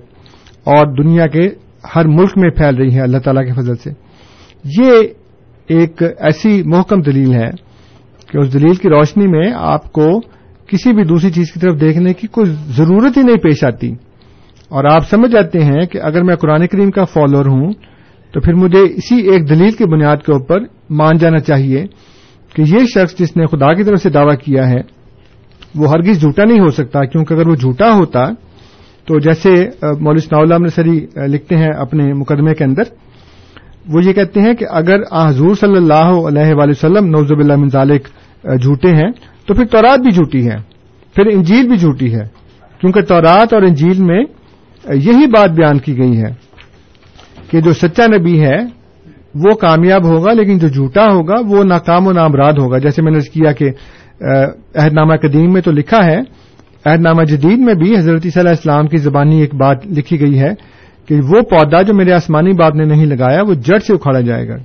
اور دنیا کے ہر ملک میں پھیل رہی ہے اللہ تعالیٰ کے فضل سے۔ یہ ایک ایسی محکم دلیل ہے کہ اس دلیل کی روشنی میں آپ کو کسی بھی دوسری چیز کی طرف دیکھنے کی کوئی ضرورت ہی نہیں پیش آتی۔ اور آپ سمجھ جاتے ہیں کہ اگر میں قرآن کریم کا فالوور ہوں، تو پھر مجھے اسی ایک دلیل کی بنیاد کے اوپر مان جانا چاہیے کہ یہ شخص جس نے خدا کی طرف سے دعوی کیا ہے، وہ ہرگز جھوٹا نہیں ہو سکتا، کیونکہ اگر وہ جھوٹا ہوتا، تو جیسے مولوی ثناء اللہ سری لکھتے ہیں اپنے مقدمے کے اندر، وہ یہ کہتے ہیں کہ اگر آ، حضور صلی اللہ علیہ وآلہ وسلم نوزب اللہ من ذالک جھوٹے ہیں، تو پھر تورات بھی جھوٹی ہے، پھر انجیل بھی جھوٹی ہے، کیونکہ تورات اور انجیل میں یہی بات بیان کی گئی ہے کہ جو سچا نبی ہے وہ کامیاب ہوگا لیکن جو جھوٹا ہوگا وہ ناکام و نامراد ہوگا۔ جیسے میں نے کیا کہ عہد نامہ قدیم میں تو لکھا ہے، عہد نامہ جدید میں بھی حضرت صلی اللہ اسلام کی زبانی ایک بات لکھی گئی ہے کہ وہ پودا جو میرے آسمانی باپ نے نہیں لگایا، وہ جڑ سے اکھاڑا جائے گا۔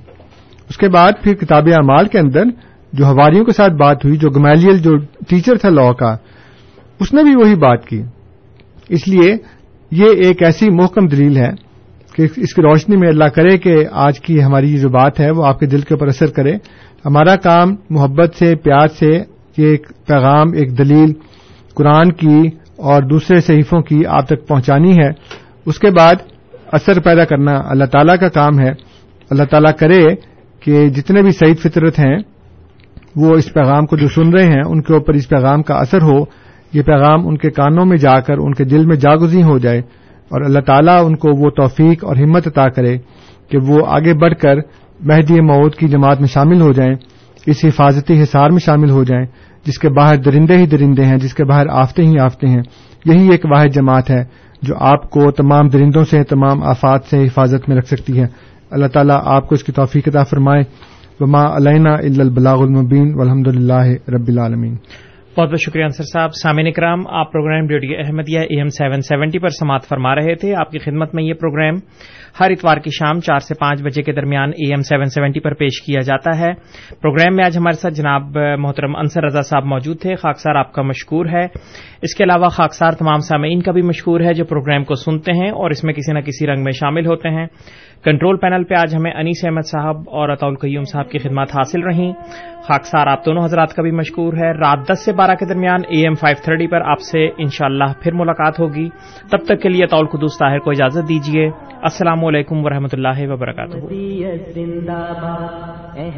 اس کے بعد پھر کتاب اعمال کے اندر جو ہواریوں کے ساتھ بات ہوئی، جو گمیلیل جو ٹیچر تھا لا کا، اس نے بھی وہی بات کی۔ اس لیے یہ ایک ایسی محکم دلیل ہے کہ اس کی روشنی میں اللہ کرے کہ آج کی ہماری جو بات ہے وہ آپ کے دل کے اوپر اثر کرے۔ ہمارا کام محبت سے، پیار سے، یہ ایک پیغام، ایک دلیل قرآن کی اور دوسرے صحیفوں کی آپ تک پہنچانی ہے۔ اس کے بعد اثر پیدا کرنا اللہ تعالی کا کام ہے۔ اللہ تعالیٰ کرے کہ جتنے بھی سعید فطرت ہیں، وہ اس پیغام کو جو سن رہے ہیں، ان کے اوپر اس پیغام کا اثر ہو۔ یہ پیغام ان کے کانوں میں جا کر، ان کے دل میں جاگزی ہو جائے۔ اور اللہ تعالیٰ ان کو وہ توفیق اور ہمت عطا کرے کہ وہ آگے بڑھ کر مہدی مود کی جماعت میں شامل ہو جائیں، اس حفاظتی حصار میں شامل ہو جائیں، جس کے باہر درندے ہی درندے ہیں، جس کے باہر آفتے ہی آفتے ہیں۔ یہی ایک واحد جماعت ہے جو آپ کو تمام درندوں سے، تمام آفات سے حفاظت میں رکھ سکتی ہے۔ اللہ تعالیٰ آپ کو اس کی توفیق عطا فرمائے۔ وما علینا الا البلاغ المبین والحمد للہ رب العالمین بہت بہت شکریہ انصر صاحب۔ سامعین کرام آپ program radio Ahmadiyya A M seven seventy پر سماعت فرما رہے تھے۔ آپ کی خدمت میں یہ پروگرام ہر اتوار کی شام چار سے پانچ بجے کے درمیان اے ایم سیون سیونٹی پر پیش کیا جاتا ہے۔ پروگرام میں آج ہمارے ساتھ جناب محترم انصر رضا صاحب موجود تھے۔ خاکسار آپ کا مشکور ہے۔ اس کے علاوہ خاکسار تمام سامعین کا بھی مشکور ہے جو پروگرام کو سنتے ہیں اور اس میں کسی نہ کسی رنگ میں شامل ہوتے ہیں۔ کنٹرول پینل پہ آج ہمیں انیس احمد صاحب اور اطول قیوم صاحب کی خدمات حاصل رہیں۔ خاکسار، آپ دونوں حضرات کا بھی مشکور ہے۔ رات دس سے بارہ کے درمیان اے ایم فائیو تھرٹی پر آپ سے انشاءاللہ پھر ملاقات ہوگی۔ تب تک کے لیے طول قدوس طاہر کو اجازت دیجیے السلام علیکم ورحمۃ اللہ وبرکاتہ۔